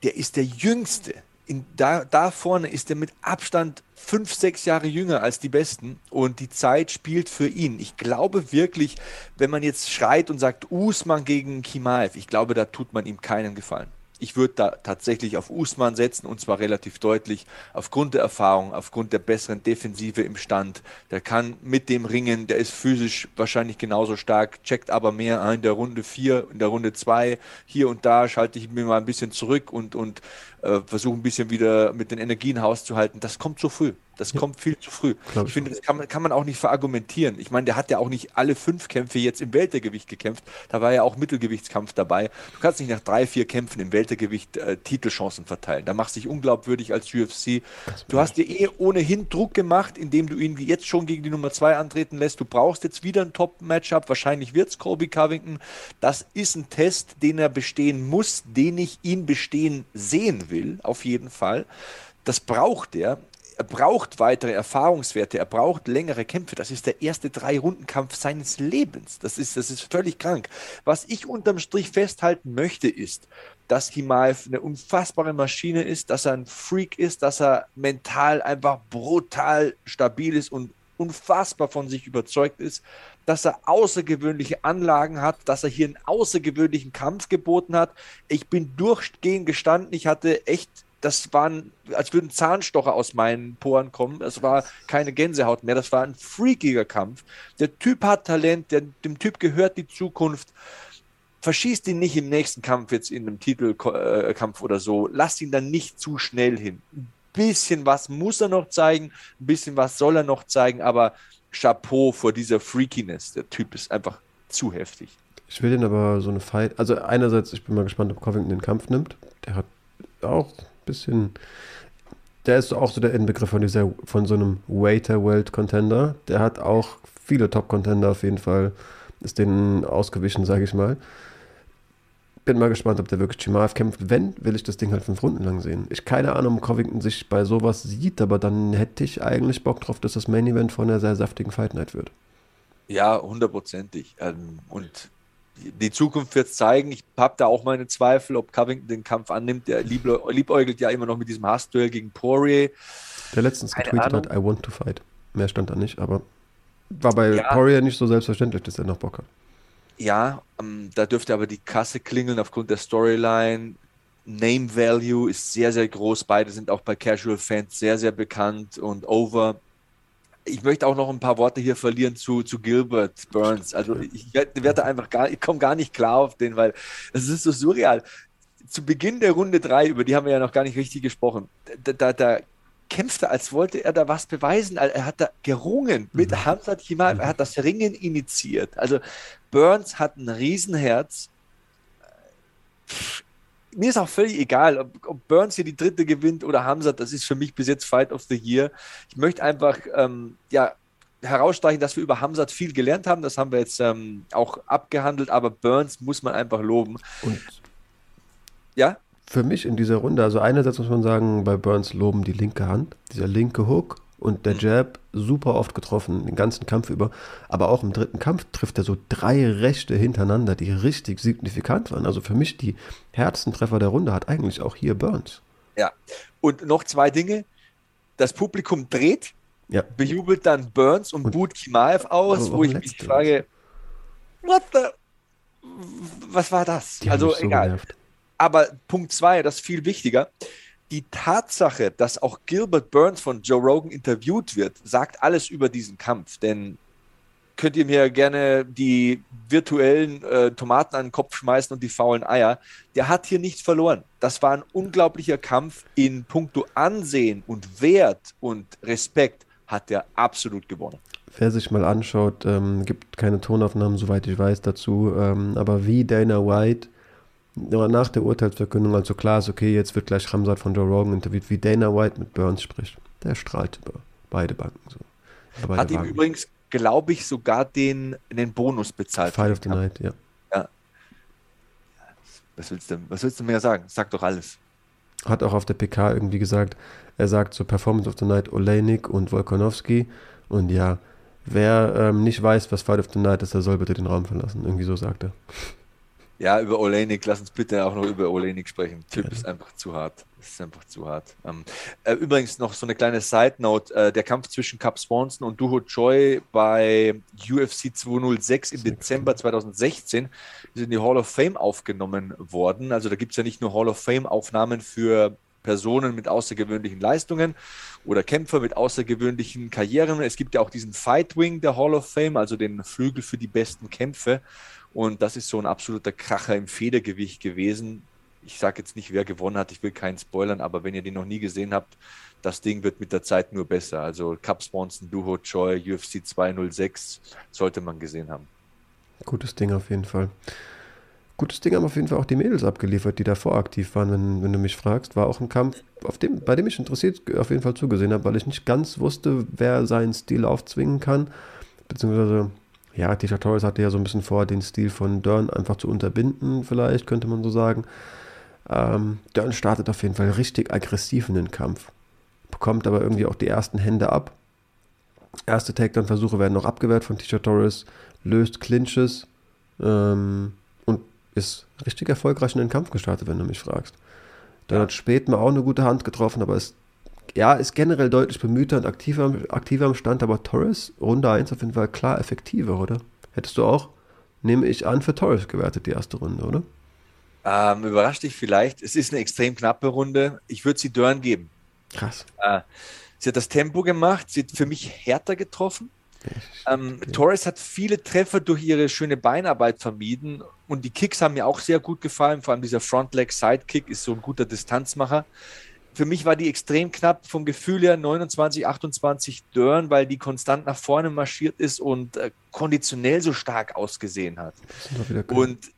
der ist der Jüngste. In, da, da vorne ist er mit Abstand fünf, sechs Jahre jünger als die Besten und die Zeit spielt für ihn. Ich glaube wirklich, wenn man jetzt schreit und sagt Usman gegen Kimaev, ich glaube, da tut man ihm keinen Gefallen ich würde da tatsächlich auf Usman setzen und zwar relativ deutlich aufgrund der Erfahrung, aufgrund der besseren Defensive im Stand. Der kann mit dem Ringen, der ist physisch wahrscheinlich genauso stark, checkt aber mehr in der Runde 4, in der Runde 2. Hier und da schalte ich mir mal ein bisschen zurück und, und äh, versuche ein bisschen wieder mit den Energien hauszuhalten. Das kommt zu früh. Das ja. kommt viel zu früh. Glaub ich finde, das kann man, kann man auch nicht verargumentieren. Ich meine, der hat ja auch nicht alle fünf Kämpfe jetzt im Weltergewicht gekämpft. Da war ja auch Mittelgewichtskampf dabei. Du kannst nicht nach drei, vier Kämpfen im Weltergewicht äh, Titelchancen verteilen. Da machst du dich unglaubwürdig als UFC. Du hast dir eh ohnehin Druck gemacht, indem du ihn jetzt schon gegen die Nummer zwei antreten lässt. Du brauchst jetzt wieder ein Top-Matchup. Wahrscheinlich wird es Colby Covington. Das ist ein Test, den er bestehen muss, den ich ihn bestehen sehen will, auf jeden Fall. Das braucht er er braucht weitere Erfahrungswerte, er braucht längere Kämpfe. Das ist der erste Drei-Runden-Kampf seines Lebens. Das ist, das ist völlig krank. Was ich unterm Strich festhalten möchte, ist, dass Himaev eine unfassbare Maschine ist, dass er ein Freak ist, dass er mental einfach brutal stabil ist und unfassbar von sich überzeugt ist, dass er außergewöhnliche Anlagen hat, dass er hier einen außergewöhnlichen Kampf geboten hat. Ich bin durchgehend gestanden, ich hatte echt das waren, als würden Zahnstocher aus meinen Poren kommen. Es war keine Gänsehaut mehr. Das war ein freakiger Kampf. Der Typ hat Talent, der, dem Typ gehört die Zukunft. Verschießt ihn nicht im nächsten Kampf, jetzt in einem Titelkampf oder so. Lasst ihn dann nicht zu schnell hin. Ein bisschen was muss er noch zeigen, ein bisschen was soll er noch zeigen, aber Chapeau vor dieser Freakiness. Der Typ ist einfach zu heftig. Ich will den aber so eine Fight. Also, einerseits, ich bin mal gespannt, ob Covington den Kampf nimmt. Der hat auch bisschen. Der ist auch so der Inbegriff von, dieser, von so einem Waiter-World-Contender. Der hat auch viele Top-Contender auf jeden Fall. Ist denen ausgewichen, sage ich mal. Bin mal gespannt, ob der wirklich Chimaev kämpft. Wenn, will ich das Ding halt fünf Runden lang sehen. Ich keine Ahnung, ob Covington sich bei sowas sieht, aber dann hätte ich eigentlich Bock drauf, dass das Main Event von einer sehr saftigen Fight Night wird. Ja, hundertprozentig. Ähm, und die Zukunft wird es zeigen. Ich habe da auch meine Zweifel, ob Covington den Kampf annimmt. Der liebäugelt ja immer noch mit diesem Hassduell gegen Poirier. Der letztens Keine getweetet Ahnung. hat, I want to fight. Mehr stand da nicht, aber war bei ja. Poirier nicht so selbstverständlich, dass er noch Bock hat. Ja, ähm, da dürfte aber die Kasse klingeln aufgrund der Storyline. Name Value ist sehr, sehr groß. Beide sind auch bei Casual Fans sehr, sehr bekannt und over ich möchte auch noch ein paar Worte hier verlieren zu, zu Gilbert Burns. Also ich werde einfach gar, ich komme gar nicht klar auf den, weil es ist so surreal. Zu Beginn der Runde 3, über die haben wir ja noch gar nicht richtig gesprochen, da, da, da kämpfte, als wollte er da was beweisen. Er hat da gerungen mit mhm. Hamzat Himal, er hat das Ringen initiiert. Also Burns hat ein Riesenherz mir ist auch völlig egal, ob, ob, Burns hier die dritte gewinnt oder Hamzat, das ist für mich bis jetzt Fight of the Year. Ich möchte einfach ähm, ja, herausstreichen, dass wir über Hamzat viel gelernt haben. Das haben wir jetzt ähm, auch abgehandelt, aber Burns muss man einfach loben. Und ja? Für mich in dieser Runde, also einerseits muss man sagen, bei Burns loben die linke Hand, dieser linke Hook und der mhm. Jab super oft getroffen, den ganzen Kampf über. Aber auch im dritten Kampf trifft er so drei Rechte hintereinander, die richtig signifikant waren. Also für mich die härtesten Treffer der Runde hat eigentlich auch hier Burns. Ja, und noch zwei Dinge. Das Publikum dreht, ja. bejubelt dann Burns und, und Boot Kimaev aus, wo ich mich frage, what the, was war das? Die also egal. Genervt. Aber Punkt zwei, das ist viel wichtiger. Die Tatsache, dass auch Gilbert Burns von Joe Rogan interviewt wird, sagt alles über diesen Kampf. Denn könnt ihr mir gerne die virtuellen äh, Tomaten an den Kopf schmeißen und die faulen Eier. Der hat hier nichts verloren. Das war ein unglaublicher Kampf in puncto Ansehen und Wert und Respekt hat er absolut gewonnen. Wer sich mal anschaut, ähm, gibt keine Tonaufnahmen, soweit ich weiß, dazu. Ähm, aber wie Dana White nach der Urteilsverkündung, also klar ist, okay, jetzt wird gleich Ramsat von Joe Rogan interviewt, wie Dana White mit Burns spricht. Der strahlt über beide Banken so. Beide hat ihm übrigens glaube ich, sogar den, den Bonus bezahlt. Fight of the Night, ja. ja. Was willst, du, was willst du mir sagen? Sag doch alles. Hat auch auf der PK irgendwie gesagt, er sagt zur so Performance of the Night Olejnik und Volkanovski. Und ja, wer ähm, nicht weiß, was Fight of the Night ist, der soll bitte den Raum verlassen. Irgendwie so sagt er. Ja, über Olenik, lass uns bitte auch noch über Olenik sprechen. Typ ist einfach zu hart. ist einfach zu hart. Ähm, äh, übrigens noch so eine kleine Side Note: äh, Der Kampf zwischen Cap Swanson und Duho Choi bei UFC 206 im Dezember 2016 ist in die Hall of Fame aufgenommen worden. Also da gibt es ja nicht nur Hall of Fame-Aufnahmen für Personen mit außergewöhnlichen Leistungen oder Kämpfer mit außergewöhnlichen Karrieren. Es gibt ja auch diesen Fight Wing der Hall of Fame, also den Flügel für die besten Kämpfe. Und das ist so ein absoluter Kracher im Federgewicht gewesen. Ich sage jetzt nicht, wer gewonnen hat, ich will keinen spoilern, aber wenn ihr den noch nie gesehen habt, das Ding wird mit der Zeit nur besser. Also Cup Swanson, Duho Choi, UFC 206 sollte man gesehen haben. Gutes Ding auf jeden Fall. Gutes Ding haben auf jeden Fall auch die Mädels abgeliefert, die davor aktiv waren, wenn, wenn du mich fragst. War auch ein Kampf, auf dem, bei dem ich interessiert auf jeden Fall zugesehen habe, weil ich nicht ganz wusste, wer seinen Stil aufzwingen kann. Beziehungsweise ja, Tisha Torres hatte ja so ein bisschen vor, den Stil von Dern einfach zu unterbinden, vielleicht könnte man so sagen. Ähm, Dern startet auf jeden Fall richtig aggressiv in den Kampf, bekommt aber irgendwie auch die ersten Hände ab. Erste Takedown-Versuche werden noch abgewehrt von Tisha Torres, löst Clinches ähm, ist richtig erfolgreich in den Kampf gestartet, wenn du mich fragst. Dann ja. hat Spätmer auch eine gute Hand getroffen, aber ist ja, ist generell deutlich bemühter und aktiver, aktiver am Stand, aber Torres, Runde 1 auf jeden Fall klar effektiver, oder? Hättest du auch, nehme ich an, für Torres gewertet, die erste Runde, oder? Ähm, überrascht dich vielleicht. Es ist eine extrem knappe Runde. Ich würde sie Dörn geben. Krass. Äh, sie hat das Tempo gemacht, sie hat für mich härter getroffen. Ähm. Torres hat viele Treffer durch ihre schöne Beinarbeit vermieden und die Kicks haben mir auch sehr gut gefallen. Vor allem dieser Frontleg-Sidekick ist so ein guter Distanzmacher für mich war die extrem knapp vom Gefühl her 29, 28 Dörn, weil die konstant nach vorne marschiert ist und äh, konditionell so stark ausgesehen hat. Und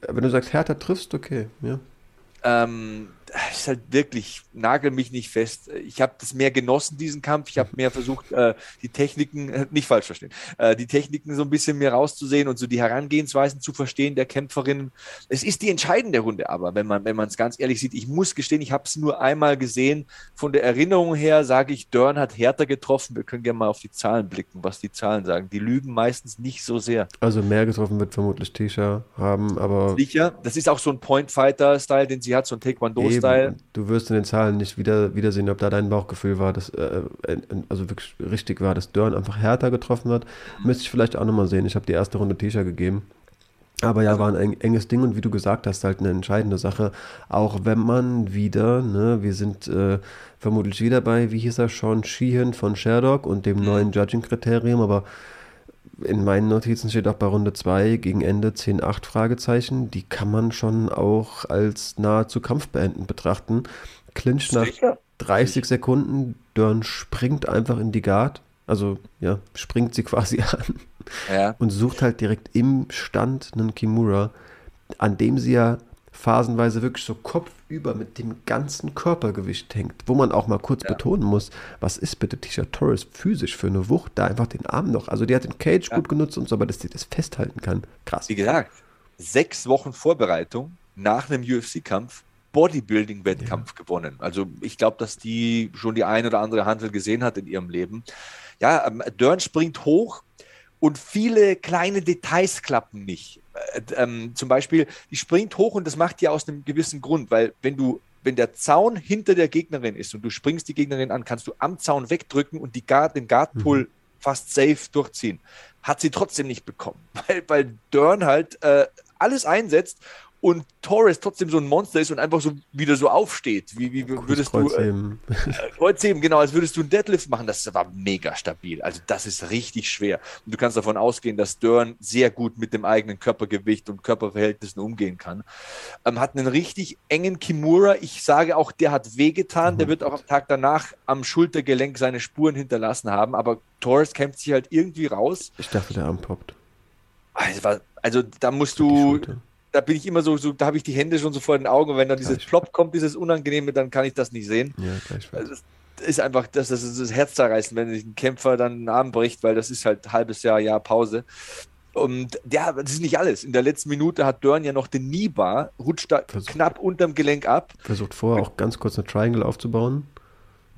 wenn du sagst, härter triffst, okay, ja. Ähm, ist halt wirklich, nagel mich nicht fest. Ich habe das mehr genossen, diesen Kampf. Ich habe mehr versucht, äh, die Techniken, äh, nicht falsch verstehen, äh, die Techniken so ein bisschen mehr rauszusehen und so die Herangehensweisen zu verstehen der Kämpferin. Es ist die entscheidende Runde, aber wenn man wenn es ganz ehrlich sieht, ich muss gestehen, ich habe es nur einmal gesehen. Von der Erinnerung her sage ich, Dörn hat härter getroffen. Wir können gerne mal auf die Zahlen blicken, was die Zahlen sagen. Die lügen meistens nicht so sehr. Also mehr getroffen wird vermutlich Tisha haben, aber. Sicher. Das ist auch so ein Point-Fighter-Style, den sie hat, so ein Taekwondo-Style. Style. Du wirst in den Zahlen nicht wieder, wiedersehen, ob da dein Bauchgefühl war, dass, äh, also wirklich richtig war, dass Dörn einfach härter getroffen hat. Müsste ich vielleicht auch nochmal sehen. Ich habe die erste Runde T-Shirt gegeben. Aber ja, war ein enges Ding und wie du gesagt hast, halt eine entscheidende Sache. Auch wenn man wieder, ne, wir sind äh, vermutlich wieder bei, wie hieß er, Sean Sheehan von Sherlock und dem mhm. neuen Judging-Kriterium, aber in meinen Notizen steht auch bei Runde 2 gegen Ende 10-8 Fragezeichen. Die kann man schon auch als nahezu kampfbeendend betrachten. Clinch nach 30 Sekunden, Dörn springt einfach in die Guard. Also, ja, springt sie quasi an. Ja. Und sucht halt direkt im Stand einen Kimura, an dem sie ja phasenweise wirklich so kopfüber mit dem ganzen Körpergewicht hängt, wo man auch mal kurz ja. betonen muss, was ist bitte Tisha Torres physisch für eine Wucht, da einfach den Arm noch, also die hat den Cage ja. gut genutzt und so, aber dass sie das festhalten kann, krass. Wie gesagt, sechs Wochen Vorbereitung nach einem UFC-Kampf, Bodybuilding-Wettkampf ja. gewonnen. Also ich glaube, dass die schon die ein oder andere Handel gesehen hat in ihrem Leben. Ja, ähm, Dörn springt hoch und viele kleine Details klappen nicht. Äh, ähm, zum Beispiel, die springt hoch und das macht die aus einem gewissen Grund, weil wenn du wenn der Zaun hinter der Gegnerin ist und du springst die Gegnerin an, kannst du am Zaun wegdrücken und die Guard, den Guardpull mhm. fast safe durchziehen. Hat sie trotzdem nicht bekommen, weil, weil Dörn halt äh, alles einsetzt und Torres trotzdem so ein Monster ist und einfach so wieder so aufsteht. Wie, wie würdest Kreuzheben. du. Äh, Kreuzheben, genau, als würdest du einen Deadlift machen. Das war mega stabil. Also, das ist richtig schwer. Und du kannst davon ausgehen, dass Dörn sehr gut mit dem eigenen Körpergewicht und Körperverhältnissen umgehen kann. Ähm, hat einen richtig engen Kimura. Ich sage auch, der hat wehgetan. Mhm. Der wird auch am Tag danach am Schultergelenk seine Spuren hinterlassen haben. Aber Torres kämpft sich halt irgendwie raus. Ich dachte, der Arm poppt. Also, also da musst du da bin ich immer so, so da habe ich die Hände schon so vor den Augen. Und wenn dann dieses Plop kommt, dieses Unangenehme, dann kann ich das nicht sehen. Ja. Also das ist einfach, das, das ist das Herz zerreißen, wenn sich ein Kämpfer dann einen Arm bricht, weil das ist halt ein halbes Jahr, Jahr Pause. Und ja, das ist nicht alles. In der letzten Minute hat Dörn ja noch den Kniebar, rutscht da Versucht. knapp unterm Gelenk ab. Versucht vorher auch ganz kurz eine Triangle aufzubauen.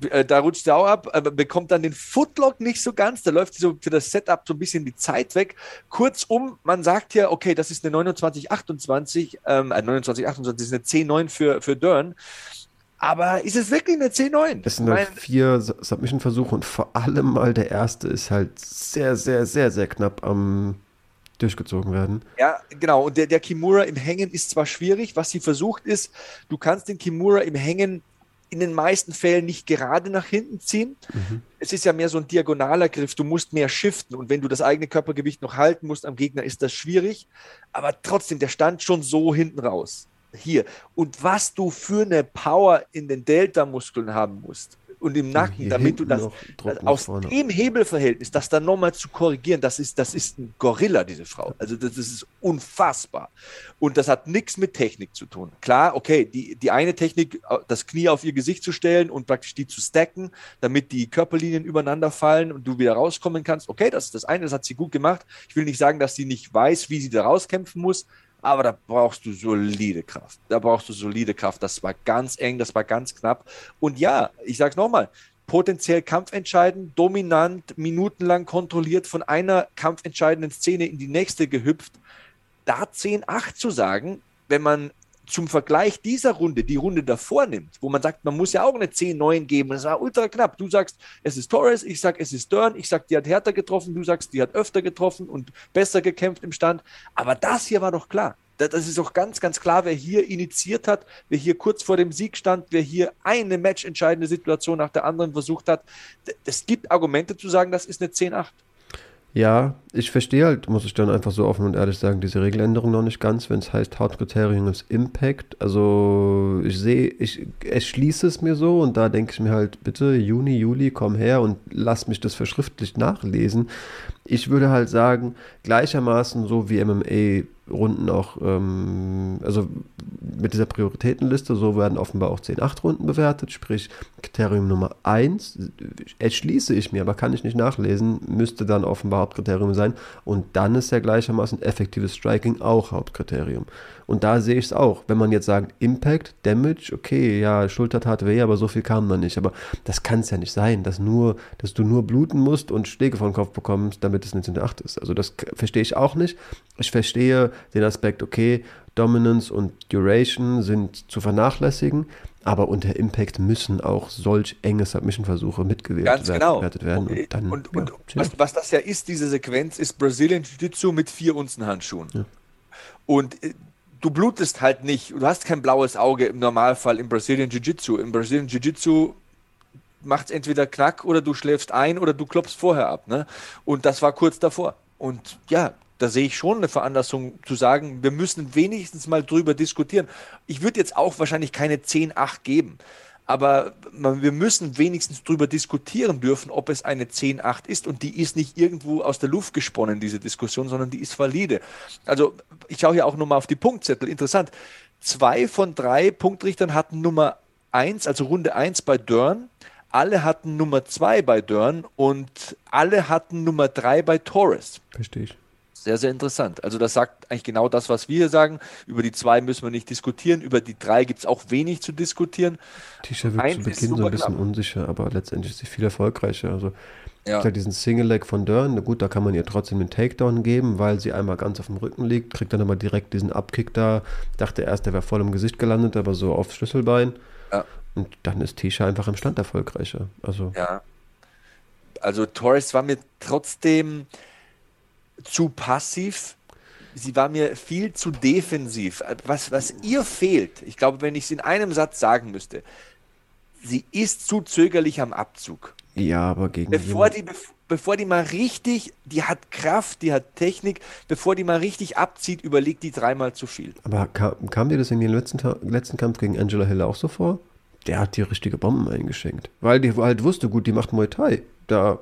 Äh, da rutscht er auch ab, aber bekommt dann den Footlock nicht so ganz. Da läuft so für das Setup so ein bisschen die Zeit weg. Kurzum, man sagt ja, okay, das ist eine 2928, ähm, äh, 2928 ist eine C9 für, für Dörn. Aber ist es wirklich eine C9? Es sind halt vier Submission-Versuche und vor allem mal der erste ist halt sehr, sehr, sehr, sehr knapp am durchgezogen werden. Ja, genau. Und der, der Kimura im Hängen ist zwar schwierig. Was sie versucht ist, du kannst den Kimura im Hängen in den meisten Fällen nicht gerade nach hinten ziehen. Mhm. Es ist ja mehr so ein diagonaler Griff. Du musst mehr shiften und wenn du das eigene Körpergewicht noch halten musst am Gegner, ist das schwierig. Aber trotzdem, der stand schon so hinten raus. Hier. Und was du für eine Power in den Delta-Muskeln haben musst und im Nacken, damit du das aus dem Hebelverhältnis, das dann nochmal zu korrigieren, das ist, das ist ein Gorilla, diese Frau. Also das, das ist unfassbar. Und das hat nichts mit Technik zu tun. Klar, okay, die, die eine Technik, das Knie auf ihr Gesicht zu stellen und praktisch die zu stacken, damit die Körperlinien übereinander fallen und du wieder rauskommen kannst. Okay, das ist das eine, das hat sie gut gemacht. Ich will nicht sagen, dass sie nicht weiß, wie sie da rauskämpfen muss, aber da brauchst du solide Kraft. Da brauchst du solide Kraft. Das war ganz eng, das war ganz knapp. Und ja, ich sage es nochmal, potenziell kampfentscheidend, dominant, minutenlang kontrolliert, von einer kampfentscheidenden Szene in die nächste gehüpft. Da 10-8 zu sagen, wenn man zum Vergleich dieser Runde die Runde davor nimmt, wo man sagt, man muss ja auch eine 10-9 geben, das war ultra knapp. Du sagst, es ist Torres, ich sag, es ist Dern, ich sag, die hat härter getroffen, du sagst, die hat öfter getroffen und besser gekämpft im Stand. Aber das hier war doch klar. Das ist doch ganz, ganz klar, wer hier initiiert hat, wer hier kurz vor dem Sieg stand, wer hier eine matchentscheidende Situation nach der anderen versucht hat. Es gibt Argumente zu sagen, das ist eine 10-8. Ja, ich verstehe halt, muss ich dann einfach so offen und ehrlich sagen, diese Regeländerung noch nicht ganz, wenn es heißt, Hauptkriterium ist Impact. Also ich sehe, ich erschließe es mir so und da denke ich mir halt, bitte Juni, Juli, komm her und lass mich das verschriftlich nachlesen. Ich würde halt sagen, gleichermaßen so wie MMA Runden auch, ähm, also mit dieser Prioritätenliste, so werden offenbar auch 10-8-Runden bewertet, sprich Kriterium Nummer 1, erschließe ich mir, aber kann ich nicht nachlesen, müsste dann offenbar Hauptkriterium sein und dann ist ja gleichermaßen effektives Striking auch Hauptkriterium. Und da sehe ich es auch. Wenn man jetzt sagt, Impact, Damage, okay, ja, Schulter tat weh, aber so viel kam da nicht. Aber das kann es ja nicht sein, dass, nur, dass du nur bluten musst und Schläge von Kopf bekommst, damit es eine 8 ist. Also das verstehe ich auch nicht. Ich verstehe den Aspekt, okay, Dominance und Duration sind zu vernachlässigen, aber unter Impact müssen auch solch enge Submission-Versuche mitgewertet Ganz genau. werden. Und, dann, und, und, ja, was, was, das ja ist, diese Sequenz, ist Brazilian Jiu-Jitsu mit vier Unzen-Handschuhen. Ja. Und äh, du blutest halt nicht, du hast kein blaues Auge im Normalfall im Brazilian Jiu-Jitsu. Im Brazilian Jiu-Jitsu macht es entweder Knack oder du schläfst ein oder du klopfst vorher ab. Ne? Und das war kurz davor. Und ja, da sehe ich schon eine Veranlassung zu sagen, wir müssen wenigstens mal drüber diskutieren. Ich würde jetzt auch wahrscheinlich keine 10-8 geben aber wir müssen wenigstens darüber diskutieren dürfen, ob es eine 10-8 ist und die ist nicht irgendwo aus der Luft gesponnen, diese Diskussion, sondern die ist valide. Also ich schaue hier auch nochmal auf die Punktzettel. Interessant. Zwei von drei Punktrichtern hatten Nummer 1, also Runde 1 bei Dörn. Alle hatten Nummer 2 bei Dörn und alle hatten Nummer 3 bei Torres. Verstehe ich. Sehr, sehr interessant. Also das sagt eigentlich genau das, was wir hier sagen. Über die zwei müssen wir nicht diskutieren. Über die drei gibt es auch wenig zu diskutieren. Tisha wird zu Beginn so ein bisschen knapp. unsicher, aber letztendlich ist sie viel erfolgreicher. Also ja. Gesagt, diesen Single-Leg von Dörn, gut, da kann man ihr trotzdem den Takedown geben, weil sie einmal ganz auf dem Rücken liegt, kriegt dann aber direkt diesen Abkick da. Dachte erst, der wäre voll im Gesicht gelandet, aber so aufs Schlüsselbein. Ja. Und dann ist Tisha einfach im Stand erfolgreicher. Also. Ja. Also Torres war mir trotzdem, zu passiv. sie war mir viel zu defensiv. Was, was ihr fehlt, ich glaube, wenn ich es in einem Satz sagen müsste, sie ist zu zögerlich am Abzug. Ja, aber gegen bevor die, bevor die mal richtig, die hat Kraft, die hat Technik, bevor die mal richtig abzieht, überlegt die dreimal zu viel. Aber kam, kam dir das in den letzten, letzten Kampf gegen Angela Hill auch so vor? Der hat die richtige Bomben eingeschenkt. Weil die halt wusste, gut, die macht Muay Thai. Da,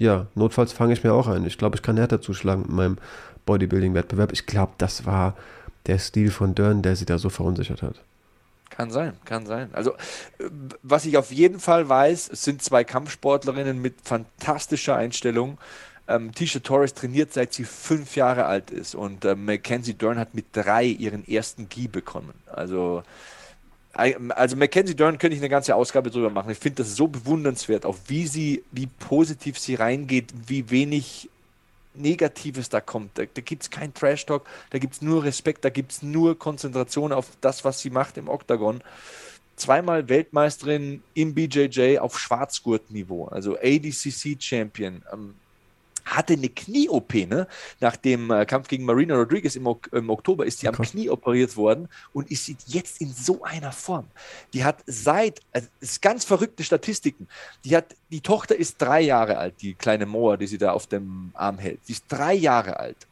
ja, notfalls fange ich mir auch ein. Ich glaube, ich kann härter zuschlagen mit meinem Bodybuilding-Wettbewerb. Ich glaube, das war der Stil von Dern, der sie da so verunsichert hat. Kann sein, kann sein. Also, äh, was ich auf jeden Fall weiß, es sind zwei Kampfsportlerinnen mit fantastischer Einstellung. Ähm, Tisha Torres trainiert seit sie fünf Jahre alt ist und äh, Mackenzie Dern hat mit drei ihren ersten Gi bekommen. Also, also Mackenzie Dern könnte ich eine ganze Ausgabe drüber machen. Ich finde das so bewundernswert, auch wie sie, wie positiv sie reingeht, wie wenig Negatives da kommt. Da, da gibt es keinen Trash-Talk, da gibt es nur Respekt, da gibt es nur Konzentration auf das, was sie macht im Oktagon. Zweimal Weltmeisterin im BJJ auf Schwarzgurt-Niveau, also ADCC-Champion. Ähm, hatte eine Knie-OP, ne? Nach dem äh, Kampf gegen Marina Rodriguez im, im Oktober ist sie am Knie operiert worden und ist jetzt in so einer Form. Die hat seit, also ist ganz verrückte Statistiken. Die hat, die Tochter ist drei Jahre alt, die kleine Moa, die sie da auf dem Arm hält. Sie ist drei Jahre alt.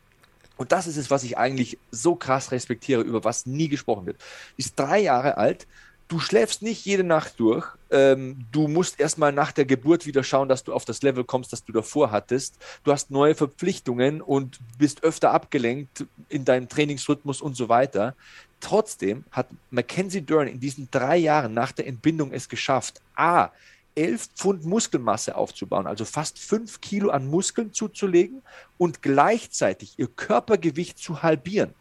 Und das ist es, was ich eigentlich so krass respektiere, über was nie gesprochen wird. Die ist drei Jahre alt du schläfst nicht jede Nacht durch. Ähm, du musst erstmal nach der Geburt wieder schauen, dass du auf das Level kommst, das du davor hattest. Du hast neue Verpflichtungen und bist öfter abgelenkt in deinem Trainingsrhythmus und so weiter. Trotzdem hat Mackenzie Dern in diesen drei Jahren nach der Entbindung es geschafft, A, 11 Pfund Muskelmasse aufzubauen, also fast 5 Kilo an Muskeln zuzulegen und gleichzeitig ihr Körpergewicht zu halbieren.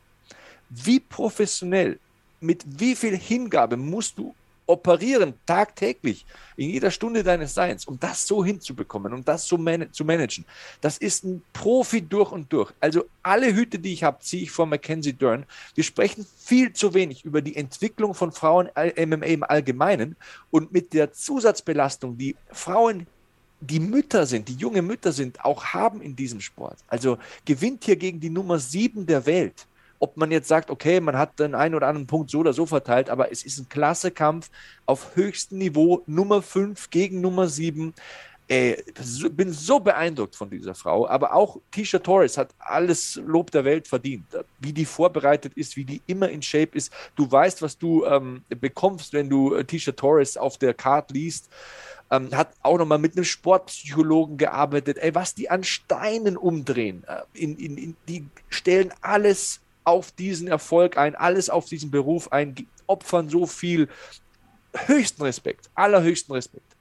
Wie professionell mit wie viel Hingabe musst du operieren, tagtäglich, in jeder Stunde deines Seins, um das so hinzubekommen, um das so man zu managen. Das ist ein Profi durch und durch. Also alle Hüte, die ich habe, ziehe ich vor Mackenzie Dern. Wir sprechen viel zu wenig über die Entwicklung von Frauen MMA im Allgemeinen und mit der Zusatzbelastung, die Frauen die Mütter sind, die junge Mütter sind, auch haben in diesem Sport. Also gewinnt hier gegen die Nummer sieben der Welt ob man jetzt sagt, okay, man hat den einen oder anderen Punkt so oder so verteilt, aber es ist ein klasse Kampf auf höchstem Niveau, Nummer 5 gegen Nummer 7. Äh, bin so beeindruckt von dieser Frau, aber auch Tisha Torres hat alles Lob der Welt verdient. Wie die vorbereitet ist, wie die immer in Shape ist. Du weißt, was du ähm, bekommst, wenn du äh, Tisha Torres auf der Card liest. Ähm, hat auch nochmal mit einem Sportpsychologen gearbeitet. Ey, was die an Steinen umdrehen, äh, in, in, in, die stellen alles auf diesen Erfolg ein, alles auf diesen Beruf ein, opfern so viel. Höchsten Respekt, allerhöchsten Respekt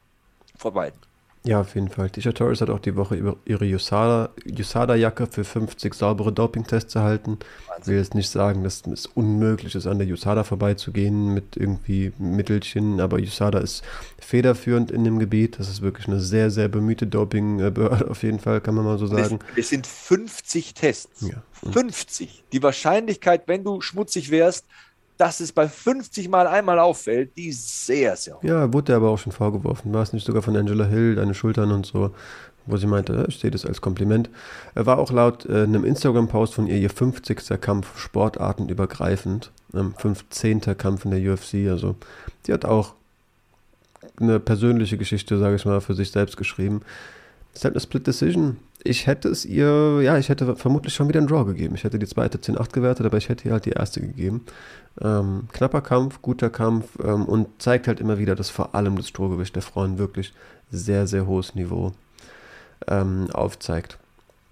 vor beiden. Ja, auf jeden Fall. Tisha Torres hat auch die Woche ihre USADA-Jacke für 50 saubere Dopingtests erhalten. Ich will jetzt nicht sagen, dass es unmöglich ist, an der USADA vorbeizugehen mit irgendwie Mittelchen, aber USADA ist federführend in dem Gebiet. Das ist wirklich eine sehr, sehr bemühte Dopingbehörde, auf jeden Fall, kann man mal so sagen. Es, sind 50 Tests. Ja. 50. Die Wahrscheinlichkeit, wenn du schmutzig wärst, dass es bei 50 Mal einmal auffällt, die sehr, sehr hoch. Ja, wurde aber auch schon vorgeworfen. War es nicht sogar von Angela Hill, deine Schultern und so, wo sie meinte, ich sehe das als Kompliment. Er war auch laut äh, einem Instagram-Post von ihr ihr 50. Kampf sportartenübergreifend, ähm, 15. Kampf in der UFC. Also, sie hat auch eine persönliche Geschichte, sage ich mal, für sich selbst geschrieben. Es ist halt eine Split Decision ich hätte es ihr, ja, ich hätte vermutlich schon wieder einen Draw gegeben. Ich hätte die zweite 10-8 gewertet, aber ich hätte ihr halt die erste gegeben. Ähm, knapper Kampf, guter Kampf ähm, und zeigt halt immer wieder, dass vor allem das Strohgewicht der Frauen wirklich sehr, sehr hohes Niveau ähm, aufzeigt.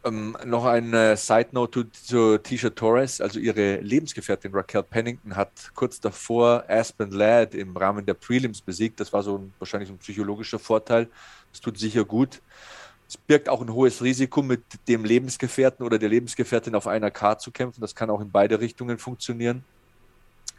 Ähm, noch eine Side Note zu, Tisha Torres, also ihre Lebensgefährtin Raquel Pennington hat kurz davor Aspen Ladd im Rahmen der Prelims besiegt. Das war so ein, wahrscheinlich ein psychologischer Vorteil. Das tut sicher gut. Es birgt auch ein hohes Risiko, mit dem Lebensgefährten oder der Lebensgefährtin auf einer Karte zu kämpfen. Das kann auch in beide Richtungen funktionieren.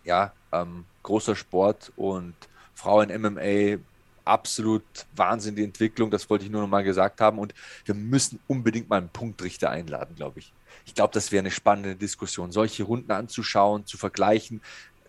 Ja, ähm, großer Sport und Frauen MMA, absolut Wahnsinn die Entwicklung. Das wollte ich nur noch mal gesagt haben. Und wir müssen unbedingt mal einen Punktrichter einladen, glaube ich. Ich glaube, das wäre eine spannende Diskussion, solche Runden anzuschauen, zu vergleichen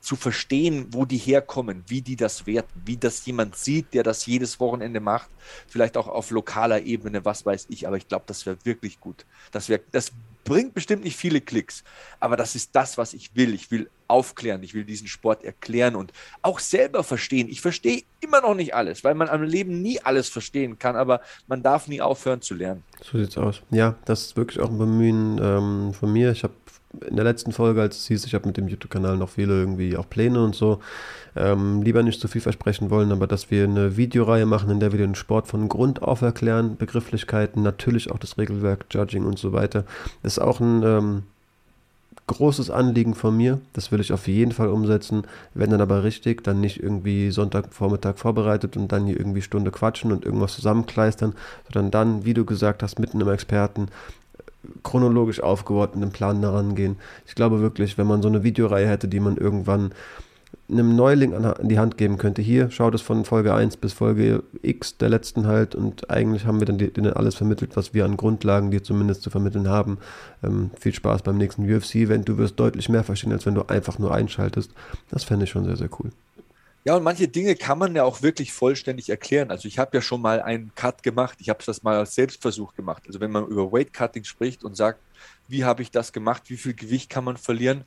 zu verstehen, wo die herkommen, wie die das werten, wie das jemand sieht, der das jedes Wochenende macht, vielleicht auch auf lokaler Ebene, was weiß ich, aber ich glaube, das wäre wirklich gut. Das, wär, das bringt bestimmt nicht viele Klicks, aber das ist das, was ich will. Ich will aufklären, ich will diesen Sport erklären und auch selber verstehen. Ich verstehe immer noch nicht alles, weil man am Leben nie alles verstehen kann, aber man darf nie aufhören zu lernen. So sieht's aus. Ja, das ist wirklich auch ein Bemühen ähm, von mir. Ich habe in der letzten Folge, als es hieß, ich habe mit dem YouTube-Kanal noch viele irgendwie auch Pläne und so, ähm, lieber nicht zu viel versprechen wollen, aber dass wir eine Videoreihe machen, in der wir den Sport von Grund auf erklären, Begrifflichkeiten, natürlich auch das Regelwerk, Judging und so weiter, ist auch ein ähm, großes Anliegen von mir. Das will ich auf jeden Fall umsetzen. Wenn dann aber richtig, dann nicht irgendwie Sonntagvormittag vorbereitet und dann hier irgendwie Stunde quatschen und irgendwas zusammenkleistern, sondern dann, wie du gesagt hast, mitten im Experten chronologisch aufgeordneten Plan daran gehen. Ich glaube wirklich, wenn man so eine Videoreihe hätte, die man irgendwann einem Neuling an die Hand geben könnte, hier, schau das von Folge 1 bis Folge X der letzten halt und eigentlich haben wir dann denen alles vermittelt, was wir an Grundlagen dir zumindest zu vermitteln haben. Ähm, viel Spaß beim nächsten UFC-Event. Du wirst deutlich mehr verstehen, als wenn du einfach nur einschaltest. Das fände ich schon sehr, sehr cool. Ja, und manche Dinge kann man ja auch wirklich vollständig erklären. Also ich habe ja schon mal einen Cut gemacht. Ich habe das mal als Selbstversuch gemacht. Also wenn man über Weight Cutting spricht und sagt, wie habe ich das gemacht, wie viel Gewicht kann man verlieren,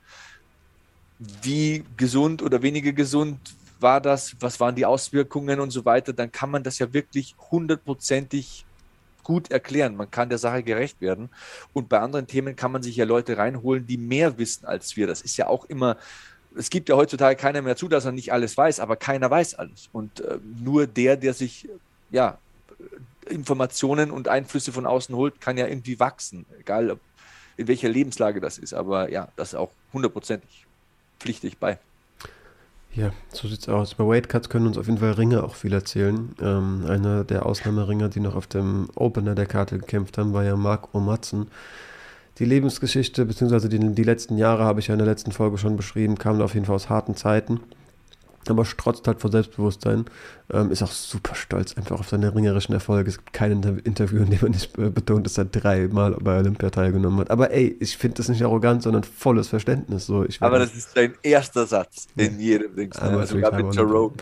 wie gesund oder weniger gesund war das, was waren die Auswirkungen und so weiter, dann kann man das ja wirklich hundertprozentig gut erklären. Man kann der Sache gerecht werden. Und bei anderen Themen kann man sich ja Leute reinholen, die mehr wissen als wir. Das ist ja auch immer es gibt ja heutzutage keiner mehr zu, dass er nicht alles weiß, aber keiner weiß alles. Und äh, nur der, der sich ja, Informationen und Einflüsse von außen holt, kann ja irgendwie wachsen, egal in welcher Lebenslage das ist. Aber ja, das ist auch hundertprozentig pflichtig bei. Ja, so sieht's aus. Bei Weight Cuts können uns auf jeden Fall Ringer auch viel erzählen. Ähm, einer der Ausnahmeringer, die noch auf dem Opener der Karte gekämpft haben, war ja Mark Omatzen die Lebensgeschichte, beziehungsweise die, die letzten Jahre habe ich ja in der letzten Folge schon beschrieben, kamen auf jeden Fall aus harten Zeiten aber strotzt halt vor Selbstbewusstsein. Ähm, ist auch super stolz einfach auf seine ringerischen Erfolge. Es gibt kein Inter Interview, in dem er nicht betont, dass er dreimal bei Olympia teilgenommen hat. Aber ey, ich finde das nicht arrogant, sondern volles Verständnis. So, ich aber das ist sein erster Satz in jedem Ding. Ah, sogar mit Jerome.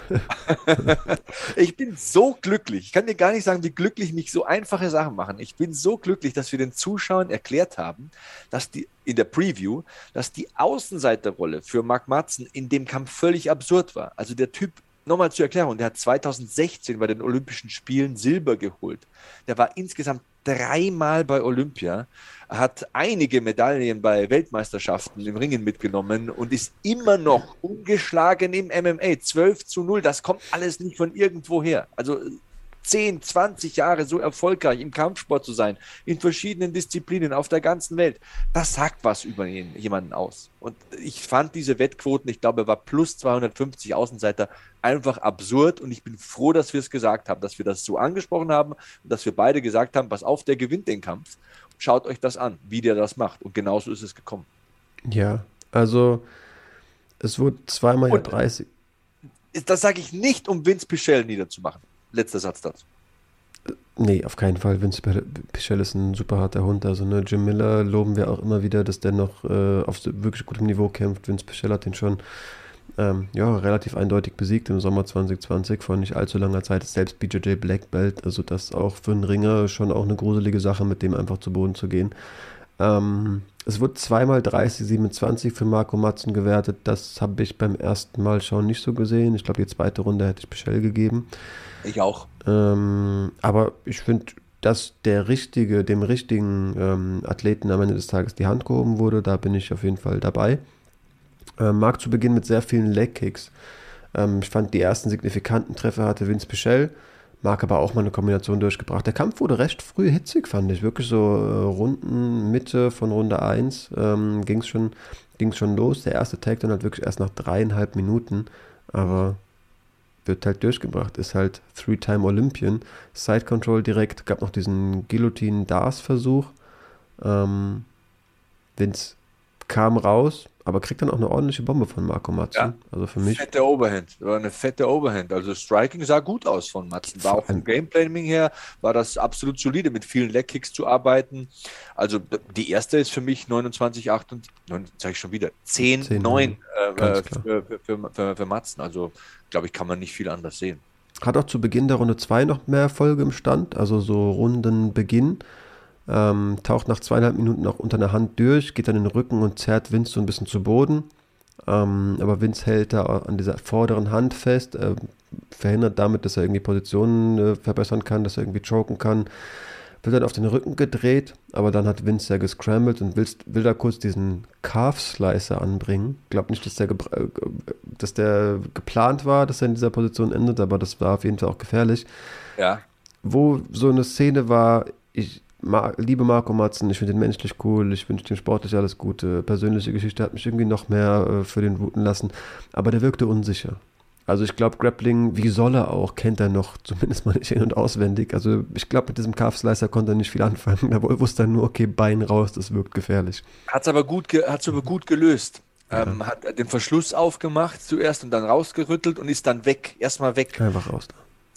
ich bin so glücklich. Ich kann dir gar nicht sagen, wie glücklich mich so einfache Sachen machen. Ich bin so glücklich, dass wir den Zuschauern erklärt haben, dass die in der Preview, dass die Außenseiterrolle für Mark Matzen in dem Kampf völlig absurd war. Also der Typ, nochmal zur Erklärung, der hat 2016 bei den Olympischen Spielen Silber geholt. Der war insgesamt dreimal bei Olympia, hat einige Medaillen bei Weltmeisterschaften im Ringen mitgenommen und ist immer noch ungeschlagen im MMA. 12 zu 0, das kommt alles nicht von irgendwo her. Also 10, 20 Jahre so erfolgreich im Kampfsport zu sein, in verschiedenen Disziplinen auf der ganzen Welt, das sagt was über jemanden aus. Und ich fand diese Wettquoten, ich glaube, er war plus 250 Außenseiter, einfach absurd. Und ich bin froh, dass wir es gesagt haben, dass wir das so angesprochen haben und dass wir beide gesagt haben, pass auf, der gewinnt den Kampf. Schaut euch das an, wie der das macht. Und genauso ist es gekommen. Ja, also es wurde zweimal ja 30. Das sage ich nicht, um Vince Pichel niederzumachen letzter Satz dazu. Nee, auf keinen Fall. Vince Pichel ist ein super harter Hund. Also ne, Jim Miller loben wir auch immer wieder, dass der noch äh, auf wirklich gutem Niveau kämpft. Vince Pichel hat den schon ähm, ja, relativ eindeutig besiegt im Sommer 2020 vor nicht allzu langer Zeit. Selbst BJJ Black Belt. Also das auch für einen Ringer schon auch eine gruselige Sache, mit dem einfach zu Boden zu gehen. Ähm, es wurde zweimal 30-27 für Marco Matzen gewertet. Das habe ich beim ersten Mal schon nicht so gesehen. Ich glaube, die zweite Runde hätte ich Pichel gegeben. Ich auch. Ähm, aber ich finde, dass der richtige, dem richtigen ähm, Athleten am Ende des Tages die Hand gehoben wurde, da bin ich auf jeden Fall dabei. Ähm, mag zu Beginn mit sehr vielen Leg-Kicks. Ähm, ich fand, die ersten signifikanten Treffer hatte Vince Pichel. Mark aber auch mal eine Kombination durchgebracht. Der Kampf wurde recht früh hitzig, fand ich. Wirklich so äh, Runden, Mitte von Runde 1 ähm, ging es schon, schon los. Der erste Take dann halt wirklich erst nach dreieinhalb Minuten. Aber wird halt durchgebracht, ist halt Three-Time Olympian. Side Control direkt, gab noch diesen Guillotine-Dars-Versuch. Ähm, Vince kam raus, aber kriegt dann auch eine ordentliche Bombe von Marco Matzen. Ja, also für mich. Fette Overhand, war eine fette Overhand. Also Striking sah gut aus von Matzen. War auch vom Gameplanning her, war das absolut solide, mit vielen Leg-Kicks zu arbeiten. Also die erste ist für mich 29, 8 und, sage ich schon wieder, 10, 10 9 äh, äh für, für, für, für Matzen. Also glaube ich, kann man nicht viel anders sehen. Hat auch zu Beginn der Runde 2 noch mehr Erfolge im Stand, also so Rundenbeginn. Ähm, taucht nach zweieinhalb Minuten auch unter der Hand durch, geht dann in den Rücken und zerrt Vince so ein bisschen zu Boden. Ähm, aber Vince hält da an dieser vorderen Hand fest, äh, verhindert damit, dass er irgendwie Positionen äh, verbessern kann, dass er irgendwie choken kann. Wird dann auf den Rücken gedreht, aber dann hat Vince ja gescrambled und will, will da kurz diesen Calf Slicer anbringen. Ich glaube nicht, dass der, äh, dass der geplant war, dass er in dieser Position endet, aber das war auf jeden Fall auch gefährlich. Ja. Wo so eine Szene war, ich, Ma liebe Marco Matzen, ich finde ihn menschlich cool, ich wünsche ihm sportlich alles Gute. Persönliche Geschichte hat mich irgendwie noch mehr äh, für den wuten lassen, aber der wirkte unsicher. Also ich glaube, Grappling, wie soll er auch, kennt er noch, zumindest mal nicht in- und auswendig. Also ich glaube, mit diesem Calf Slicer konnte er nicht viel anfangen. Er wusste dann nur, okay, Bein raus, das wirkt gefährlich. Hat es aber, gut hat's aber gut gelöst. Ja. Ähm, hat den Verschluss aufgemacht zuerst und dann rausgerüttelt und ist dann weg, erstmal weg. Einfach raus.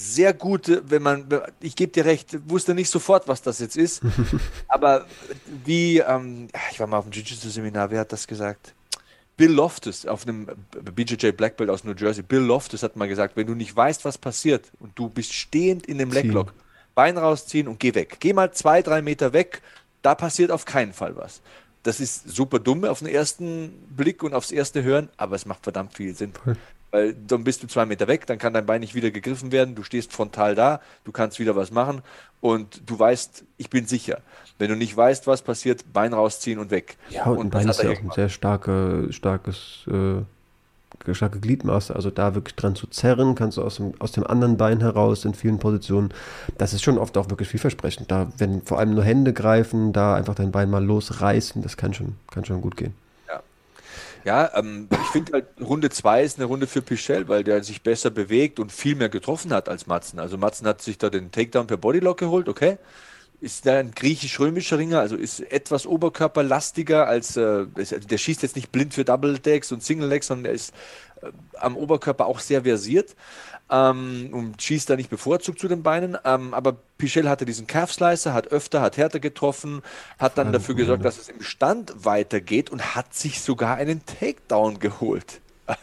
Sehr gute, wenn man, ich gebe dir recht, wusste nicht sofort, was das jetzt ist, aber wie, ähm, ich war mal auf dem Jiu-Jitsu-Seminar, wer hat das gesagt? Bill Loftus auf einem BJJ Black Belt aus New Jersey. Bill Loftus hat mal gesagt, wenn du nicht weißt, was passiert und du bist stehend in dem Leglock, Bein rausziehen und geh weg. Geh mal zwei, drei Meter weg, da passiert auf keinen Fall was. Das ist super dumm auf den ersten Blick und aufs erste Hören, aber es macht verdammt viel Sinn. Weil dann bist du zwei Meter weg, dann kann dein Bein nicht wieder gegriffen werden, du stehst frontal da, du kannst wieder was machen und du weißt, ich bin sicher. Wenn du nicht weißt, was passiert, Bein rausziehen und weg. Ja, und, und ein Bein ist ja auch ein sehr starke, starkes, äh, starke Gliedmaße. Also da wirklich dran zu zerren, kannst du aus dem, aus dem anderen Bein heraus in vielen Positionen. Das ist schon oft auch wirklich vielversprechend. Da, wenn vor allem nur Hände greifen, da einfach dein Bein mal losreißen, das kann schon, kann schon gut gehen. Ja, ähm, ich finde halt, Runde 2 ist eine Runde für Pichel, weil der sich besser bewegt und viel mehr getroffen hat als Matzen. Also Matzen hat sich da den Takedown per Bodylock geholt, okay. Ist da ein griechisch-römischer Ringer, also ist etwas oberkörperlastiger als, äh, der schießt jetzt nicht blind für Double Decks und Single Legs, sondern er ist äh, am Oberkörper auch sehr versiert ähm, und schießt da nicht bevorzugt zu den Beinen. Ähm, aber Pichel hatte diesen Calf Slicer, hat öfter, hat härter getroffen, hat dann dafür gesorgt, dass es im Stand weitergeht und hat sich sogar einen Takedown geholt.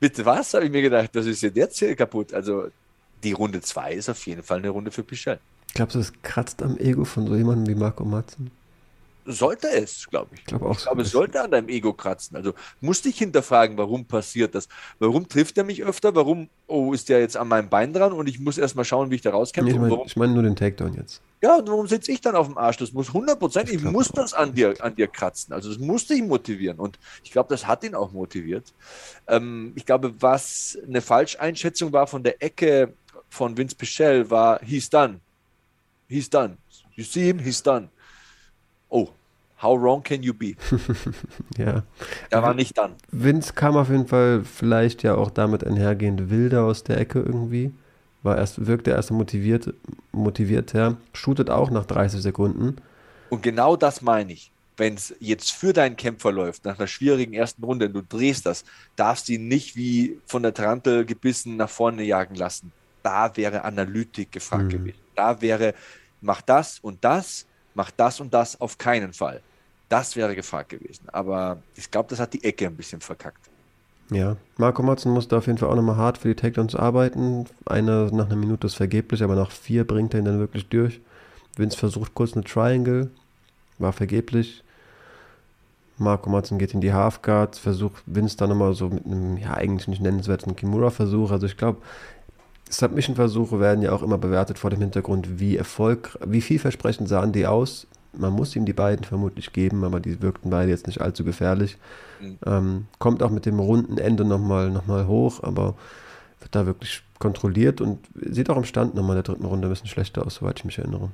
Bitte was, habe ich mir gedacht, das ist jetzt hier kaputt. Also die Runde 2 ist auf jeden Fall eine Runde für Pichel. Glaubst du, das kratzt am Ego von so jemandem wie Marco Matzen? Sollte es, glaube ich. Ich glaube auch. Ich glaube, es sollte an deinem Ego kratzen. Also musste ich hinterfragen, warum passiert das? Warum trifft er mich öfter? Warum, oh, ist der jetzt an meinem Bein dran und ich muss erstmal schauen, wie ich da rauskämpfe? Nee, ich meine ich mein nur den Takedown jetzt. Ja, und warum sitze ich dann auf dem Arsch? Das muss hundertprozentig, ich, ich muss das an dir, an dir kratzen. Also das musste ihn motivieren. Und ich glaube, das hat ihn auch motiviert. Ähm, ich glaube, was eine Falscheinschätzung war von der Ecke von Vince Pichel, war, he's done. He's done. You see him, he's done. Oh, how wrong can you be? ja. Er war nicht dann. Vince kam auf jeden Fall vielleicht ja auch damit einhergehend wilder aus der Ecke irgendwie. War erst, wirkte erst motiviert, motivierter, shootet auch nach 30 Sekunden. Und genau das meine ich. Wenn es jetzt für deinen Kämpfer läuft, nach einer schwierigen ersten Runde, und du drehst das, darfst du ihn nicht wie von der Tarantel gebissen nach vorne jagen lassen. Da wäre Analytik gefragt mhm. gewesen. Da wäre, mach das und das, mach das und das auf keinen Fall. Das wäre gefragt gewesen. Aber ich glaube, das hat die Ecke ein bisschen verkackt. Ja, Marco Motzen musste auf jeden Fall auch nochmal hart für die Takedowns arbeiten. Einer nach einer Minute ist vergeblich, aber nach vier bringt er ihn dann wirklich durch. Vince versucht kurz eine Triangle, war vergeblich. Marco Motzen geht in die Halfguard, versucht Vince dann nochmal so mit einem, ja, eigentlich nicht nennenswerten Kimura-Versuch. Also ich glaube, Submission-Versuche werden ja auch immer bewertet vor dem Hintergrund, wie Erfolg, wie vielversprechend sahen die aus. Man muss ihm die beiden vermutlich geben, aber die wirkten beide jetzt nicht allzu gefährlich. Mhm. Ähm, kommt auch mit dem runden Ende nochmal noch mal hoch, aber wird da wirklich kontrolliert und sieht auch im Stand nochmal in der dritten Runde ein bisschen schlechter aus, soweit ich mich erinnere.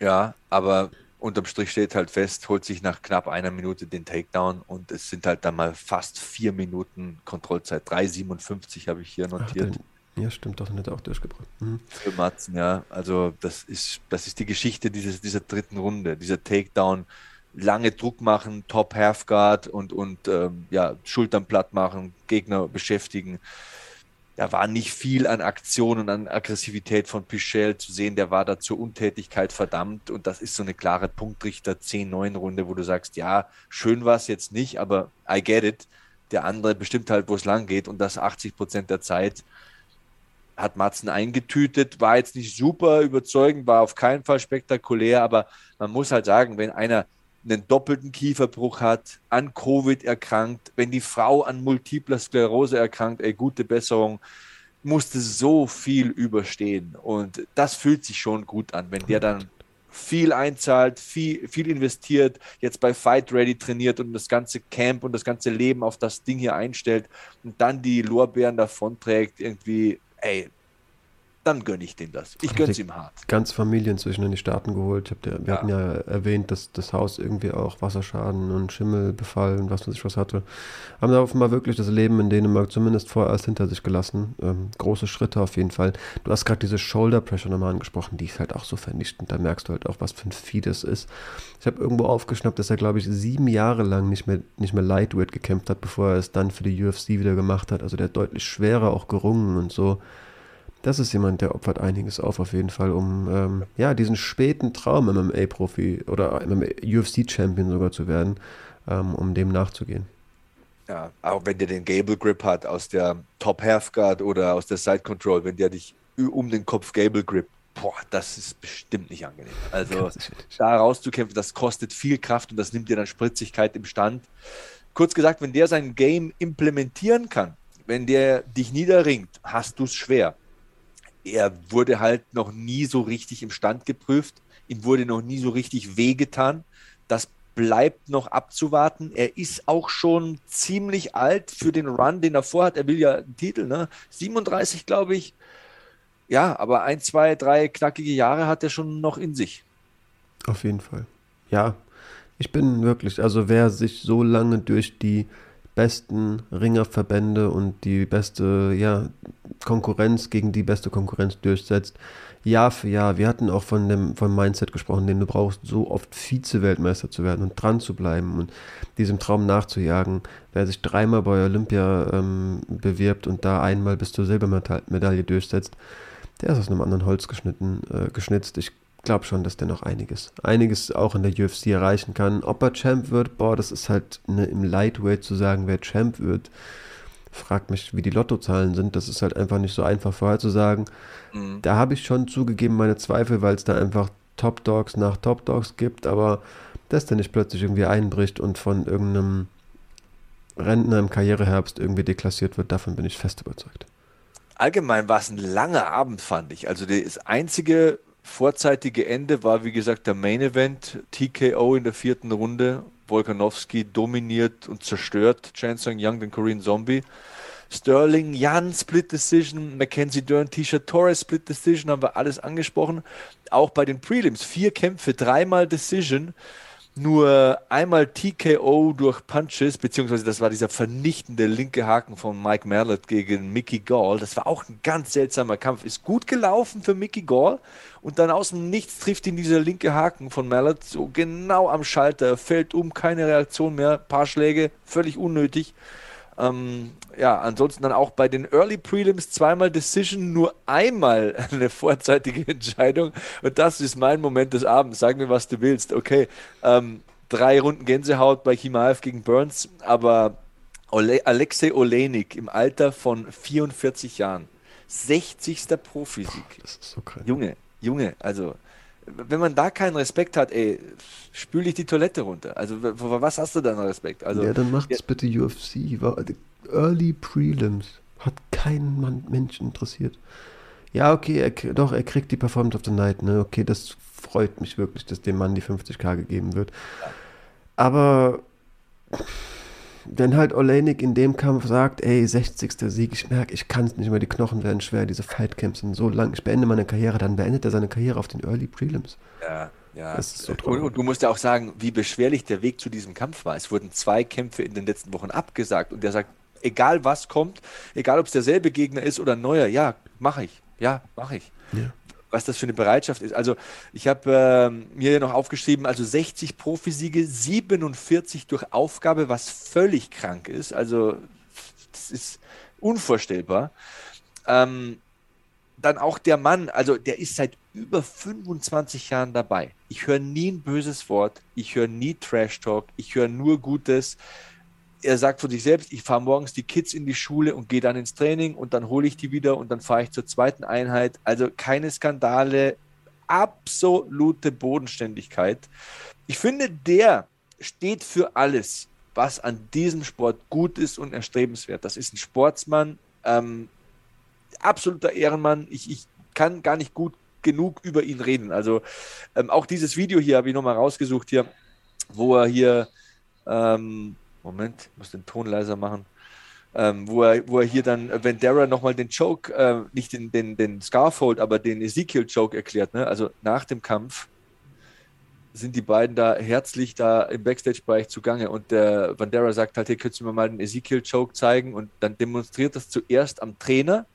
Ja, aber unterm Strich steht halt fest, holt sich nach knapp einer Minute den Takedown und es sind halt dann mal fast vier Minuten Kontrollzeit. 3,57 habe ich hier notiert. Ach, ja, stimmt, doch, dann hat er auch durchgebracht. Mhm. Für Matzen, ja. Also das ist, das ist die Geschichte dieses, dieser dritten Runde, dieser Takedown. Lange Druck machen, Top Halfguard und, und ähm, ja, Schultern platt machen, Gegner beschäftigen. Da war nicht viel an Aktion und an Aggressivität von Pichel zu sehen. Der war da zur Untätigkeit verdammt. Und das ist so eine klare Punktrichter 10-9-Runde, wo du sagst, ja, schön war es jetzt nicht, aber I get it. Der andere bestimmt halt, wo es lang geht und das 80 Prozent der Zeit hat Matzen eingetütet, war jetzt nicht super überzeugend, war auf keinen Fall spektakulär, aber man muss halt sagen, wenn einer einen doppelten Kieferbruch hat, an Covid erkrankt, wenn die Frau an multipler Sklerose erkrankt, ey, gute Besserung, musste so viel überstehen. Und das fühlt sich schon gut an, wenn der dann viel einzahlt, viel, viel investiert, jetzt bei Fight Ready trainiert und das ganze Camp und das ganze Leben auf das Ding hier einstellt und dann die Lorbeeren davonträgt, irgendwie, ey, dann gönne ich dem das. Ich gönne es ihm hart. Ganz Familie inzwischen in die Staaten geholt. Ich der, wir ja. hatten ja erwähnt, dass das Haus irgendwie auch Wasserschaden und Schimmelbefall und was weiß ich was hatte. Haben da offenbar wirklich das Leben in Dänemark zumindest vorerst hinter sich gelassen. Ähm, große Schritte auf jeden Fall. Du hast gerade diese Shoulder Pressure nochmal angesprochen, die ist halt auch so vernichtend. Da merkst du halt auch, was für ein Vieh das ist. Ich habe irgendwo aufgeschnappt, dass er, glaube ich, sieben Jahre lang nicht mehr, nicht mehr Lightweight gekämpft hat, bevor er es dann für die UFC wieder gemacht hat. Also der hat deutlich schwerer auch gerungen und so das ist jemand, der opfert einiges auf, auf jeden Fall, um ähm, ja, diesen späten Traum MMA-Profi oder UFC-Champion sogar zu werden, ähm, um dem nachzugehen. Ja, auch wenn der den Gable Grip hat aus der Top Half Guard oder aus der Side Control, wenn der dich um den Kopf Gable Grip, boah, das ist bestimmt nicht angenehm. Also da rauszukämpfen, das kostet viel Kraft und das nimmt dir dann Spritzigkeit im Stand. Kurz gesagt, wenn der sein Game implementieren kann, wenn der dich niederringt, hast du es schwer er wurde halt noch nie so richtig im Stand geprüft. Ihm wurde noch nie so richtig wehgetan. Das bleibt noch abzuwarten. Er ist auch schon ziemlich alt für den Run, den er vorhat. Er will ja einen Titel, ne? 37, glaube ich. Ja, aber ein, zwei, drei knackige Jahre hat er schon noch in sich. Auf jeden Fall. Ja, ich bin wirklich, also wer sich so lange durch die besten Ringerverbände und die beste ja, Konkurrenz gegen die beste Konkurrenz durchsetzt. Jahr für Jahr. Wir hatten auch von dem vom Mindset gesprochen, den du brauchst, so oft Vize-Weltmeister zu werden und dran zu bleiben und diesem Traum nachzujagen. Wer sich dreimal bei Olympia ähm, bewirbt und da einmal bis zur Silbermedaille durchsetzt, der ist aus einem anderen Holz geschnitten, äh, geschnitzt. Ich glaube schon, dass der noch einiges, einiges auch in der UFC erreichen kann. Ob er Champ wird, boah, das ist halt ne, im Lightweight zu sagen, wer Champ wird. Fragt mich, wie die Lottozahlen sind. Das ist halt einfach nicht so einfach vorherzusagen. Mhm. Da habe ich schon zugegeben meine Zweifel, weil es da einfach Top Dogs nach Top Dogs gibt, aber dass der nicht plötzlich irgendwie einbricht und von irgendeinem Rentner im Karriereherbst irgendwie deklassiert wird, davon bin ich fest überzeugt. Allgemein war es ein langer Abend, fand ich. Also das einzige vorzeitige Ende war, wie gesagt, der Main Event. TKO in der vierten Runde. Volkanovski dominiert und zerstört Chan Sung Young, den Korean Zombie. Sterling, Jan, Split Decision, Mackenzie Dern, Tisha Torres, Split Decision, haben wir alles angesprochen. Auch bei den Prelims, vier Kämpfe, dreimal Decision nur einmal TKO durch Punches, beziehungsweise das war dieser vernichtende linke Haken von Mike Mallet gegen Mickey Gall. Das war auch ein ganz seltsamer Kampf. Ist gut gelaufen für Mickey Gall und dann aus dem Nichts trifft ihn dieser linke Haken von Mallet so genau am Schalter, fällt um, keine Reaktion mehr, paar Schläge, völlig unnötig. Ähm, ja, ansonsten dann auch bei den Early Prelims zweimal Decision, nur einmal eine vorzeitige Entscheidung. Und das ist mein Moment des Abends. Sag mir, was du willst. Okay, ähm, drei Runden Gänsehaut bei Kimaev gegen Burns, aber Ole Alexei Olenik im Alter von 44 Jahren, 60. Profisieg. Das ist so krass. Junge, Junge, also wenn man da keinen Respekt hat, ey, spül ich die Toilette runter. Also, was hast du da noch Respekt? Also, ja, dann macht es ja. bitte UFC. Early Prelims. Hat keinen Mann, Mensch interessiert. Ja, okay, er, doch, er kriegt die Performance of the Night, ne? Okay, das freut mich wirklich, dass dem Mann die 50k gegeben wird. Aber wenn halt Olenik in dem Kampf sagt, ey, 60. Sieg, ich merke, ich kann es nicht mehr, die Knochen werden schwer, diese Fightcamps sind so lang, ich beende meine Karriere, dann beendet er seine Karriere auf den Early Prelims. Ja, ja. Das ist so und, und, du musst ja auch sagen, wie beschwerlich der Weg zu diesem Kampf war. Es wurden zwei Kämpfe in den letzten Wochen abgesagt und der sagt, egal was kommt, egal ob es derselbe Gegner ist oder ein neuer, ja, mache ich. Ja, mache ich. Ja was das für eine Bereitschaft ist. Also ich habe äh, mir noch aufgeschrieben, also 60 Profisiege, 47 durch Aufgabe, was völlig krank ist. Also das ist unvorstellbar. Ähm, dann auch der Mann, also der ist seit über 25 Jahren dabei. Ich höre nie ein böses Wort, ich höre nie Trash Talk, ich höre nur Gutes. Er sagt von sich selbst, ich fahre morgens die Kids in die Schule und gehe dann ins Training und dann hole ich die wieder und dann fahre ich zur zweiten Einheit. Also keine Skandale, absolute Bodenständigkeit. Ich finde, der steht für alles, was an diesem Sport gut ist und erstrebenswert. Das ist ein Sportsmann, ähm, absoluter Ehrenmann. Ich, ich kann gar nicht gut genug über ihn reden. Also ähm, auch dieses Video hier habe ich nochmal rausgesucht hier, wo er hier, ähm, Moment, ich muss den Ton leiser machen, ähm, wo, er, wo er hier dann Vendera nochmal den Joke, äh, nicht den, den, den Scarfold, aber den Ezekiel-Joke erklärt. Ne? Also nach dem Kampf sind die beiden da herzlich da im Backstage-Bereich zugange. Und der Vandera sagt halt, hier könntest du mir mal den Ezekiel-Choke zeigen? Und dann demonstriert das zuerst am Trainer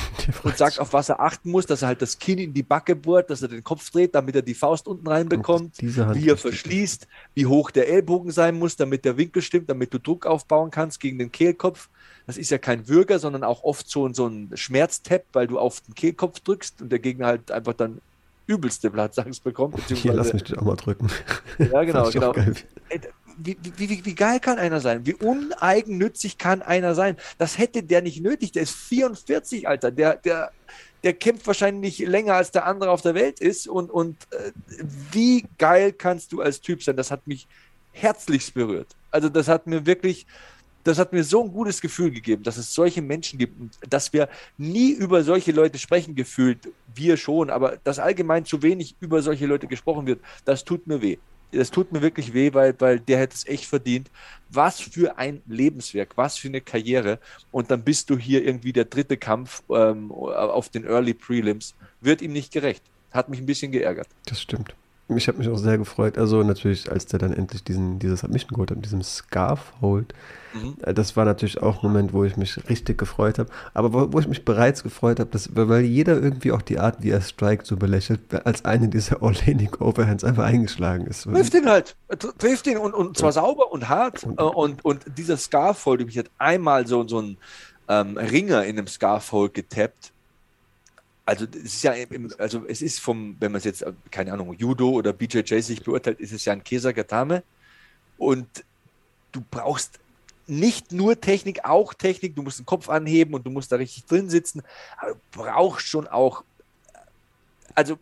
und sagt, auf was er achten muss, dass er halt das Kinn in die Backe bohrt, dass er den Kopf dreht, damit er die Faust unten reinbekommt, wie er verschließt, wie hoch der Ellbogen sein muss, damit der Winkel stimmt, damit du Druck aufbauen kannst gegen den Kehlkopf. Das ist ja kein Würger, sondern auch oft so, so ein Schmerztap, weil du auf den Kehlkopf drückst und der Gegner halt einfach dann übelste Platzangst bekommt. Hier, lass mich dich auch mal drücken. Ja, genau, genau. Wie, wie, wie, wie, geil kann einer sein? Wie uneigennützig kann einer sein? Das hätte der nicht nötig. Der ist 44, Alter. Der, der, der kämpft wahrscheinlich länger, als der andere auf der Welt ist. Und, und äh, wie geil kannst du als Typ sein? Das hat mich herzlichst berührt. Also, das hat mir wirklich, das hat mir so ein gutes Gefühl gegeben, dass es solche Menschen gibt dass wir nie über solche Leute sprechen gefühlt, wir schon, aber dass allgemein zu wenig über solche Leute gesprochen wird, das tut mir weh. Das tut mir wirklich weh, weil, weil der hätte es echt verdient. Was für ein Lebenswerk, was für eine Karriere. Und dann bist du hier irgendwie der dritte Kampf ähm, auf den Early Prelims. Wird ihm nicht gerecht. Hat mich ein bisschen geärgert. Das stimmt. Ich habe mich auch sehr gefreut. Also natürlich, als der dann endlich diesen, dieses Submission geholt hat, diesem Scarf holt. Mhm. Äh, das war natürlich auch ein Moment, wo ich mich richtig gefreut habe. Aber wo, wo, ich mich bereits gefreut habe, weil jeder irgendwie auch die Art, wie er Strike so belächelt, als eine dieser Olenik Overhands einfach eingeschlagen ist. Trifft ihn halt. Trifft ihn und, und zwar ja. sauber und hart. Und, äh, und, und dieser Scarfold, mich hat einmal so, so ein ähm, Ringer in einem Scarfold getappt also es ist ja im, also es ist vom, wenn man es jetzt, keine Ahnung, Judo oder BJJ sich beurteilt, ist es ja ein Kesagatame. Und du brauchst nicht nur Technik, auch Technik, du musst den Kopf anheben und du musst da richtig drin sitzen, aber du brauchst schon auch, also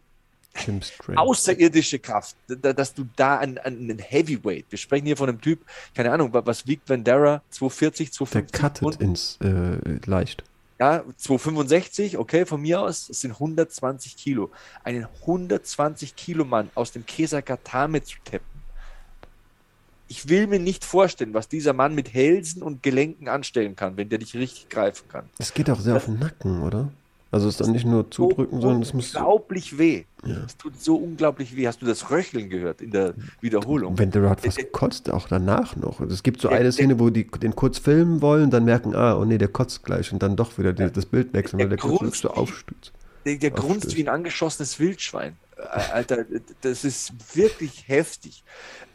außerirdische Kraft, dass du da an, an einen Heavyweight, wir sprechen hier von einem Typ, keine Ahnung, was wiegt Vandera? 240, 250? Der cuttet ins äh, leicht. Ja, 265, okay, von mir aus, das sind 120 Kilo. Einen 120 Kilo Mann aus dem Kesagatame zu tappen. Ich will mir nicht vorstellen, was dieser Mann mit Hälsen und Gelenken anstellen kann, wenn der dich richtig greifen kann. Es geht auch sehr das, auf den Nacken, oder? Also es ist dann nicht nur zudrücken, so sondern es muss. Unglaublich weh. Ja. Es tut so unglaublich weh. Hast du das Röcheln gehört in der Wiederholung? Wenn der hat was kotzt, auch danach noch. Also es gibt so der, eine Szene, wo die den kurz filmen wollen, dann merken, ah, oh nee, der kotzt gleich und dann doch wieder die, das Bild wechseln, weil der, der kurz so aufstützt. Der, der grunzt wie ein angeschossenes Wildschwein. Alter, das ist wirklich heftig.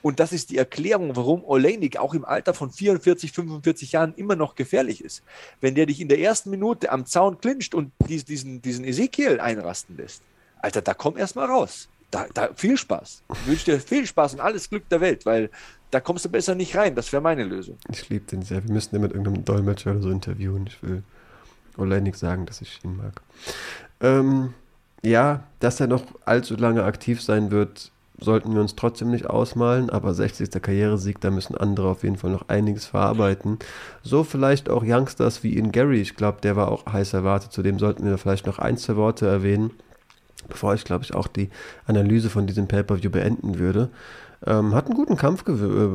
Und das ist die Erklärung, warum Oleinik auch im Alter von 44, 45 Jahren immer noch gefährlich ist. Wenn der dich in der ersten Minute am Zaun clincht und diesen, diesen Ezekiel einrasten lässt, Alter, da komm erst mal raus. Da, da, viel Spaß. Ich wünsche dir viel Spaß und alles Glück der Welt, weil da kommst du besser nicht rein. Das wäre meine Lösung. Ich liebe den sehr. Wir müssen ihn mit irgendeinem Dolmetscher oder so interviewen. Ich will Oleinik sagen, dass ich ihn mag. Ähm, ja, dass er noch allzu lange aktiv sein wird, sollten wir uns trotzdem nicht ausmalen, aber 60. Karrieresieg, da müssen andere auf jeden Fall noch einiges verarbeiten. So vielleicht auch Youngsters wie in Gary, ich glaube, der war auch heiß erwartet, zudem sollten wir vielleicht noch ein, zwei Worte erwähnen, bevor ich, glaube ich, auch die Analyse von diesem Pay-Per-View beenden würde. Ähm, hat einen guten Kampf ge äh,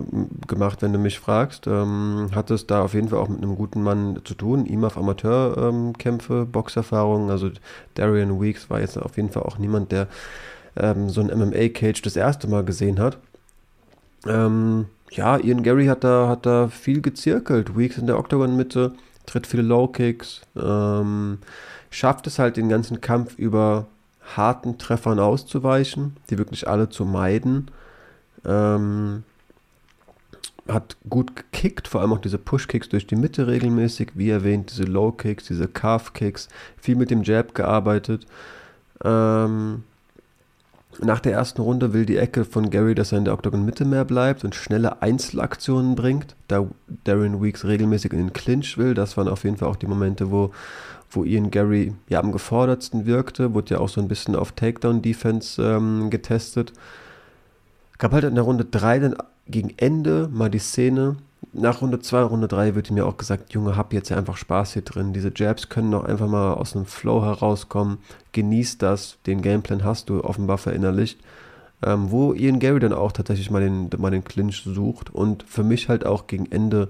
gemacht, wenn du mich fragst. Ähm, hat es da auf jeden Fall auch mit einem guten Mann zu tun. Ihm auf Amateurkämpfe, ähm, Boxerfahrungen. Also Darian Weeks war jetzt auf jeden Fall auch niemand, der ähm, so ein MMA-Cage das erste Mal gesehen hat. Ähm, ja, Ian Gary hat da, hat da viel gezirkelt. Weeks in der Octagon-Mitte, tritt viele Low-Kicks, ähm, schafft es halt den ganzen Kampf über harten Treffern auszuweichen, die wirklich alle zu meiden. Ähm, hat gut gekickt, vor allem auch diese Push-Kicks durch die Mitte regelmäßig, wie erwähnt, diese Low-Kicks, diese Calf-Kicks, viel mit dem Jab gearbeitet. Ähm, Nach der ersten Runde will die Ecke von Gary, dass er in der Octagon-Mitte mehr bleibt und schnelle Einzelaktionen bringt, da Darren Weeks regelmäßig in den Clinch will. Das waren auf jeden Fall auch die Momente, wo, wo Ian Gary ja am gefordertsten wirkte. Wurde ja auch so ein bisschen auf Takedown-Defense ähm, getestet. Gab halt in der Runde 3 dann gegen Ende mal die Szene, nach Runde 2, Runde 3 wird mir auch gesagt, Junge, hab jetzt ja einfach Spaß hier drin. Diese Jabs können doch einfach mal aus dem Flow herauskommen. Genieß das. Den Gameplan hast du offenbar verinnerlicht. Ähm, wo Ian Gary dann auch tatsächlich mal den, mal den Clinch sucht und für mich halt auch gegen Ende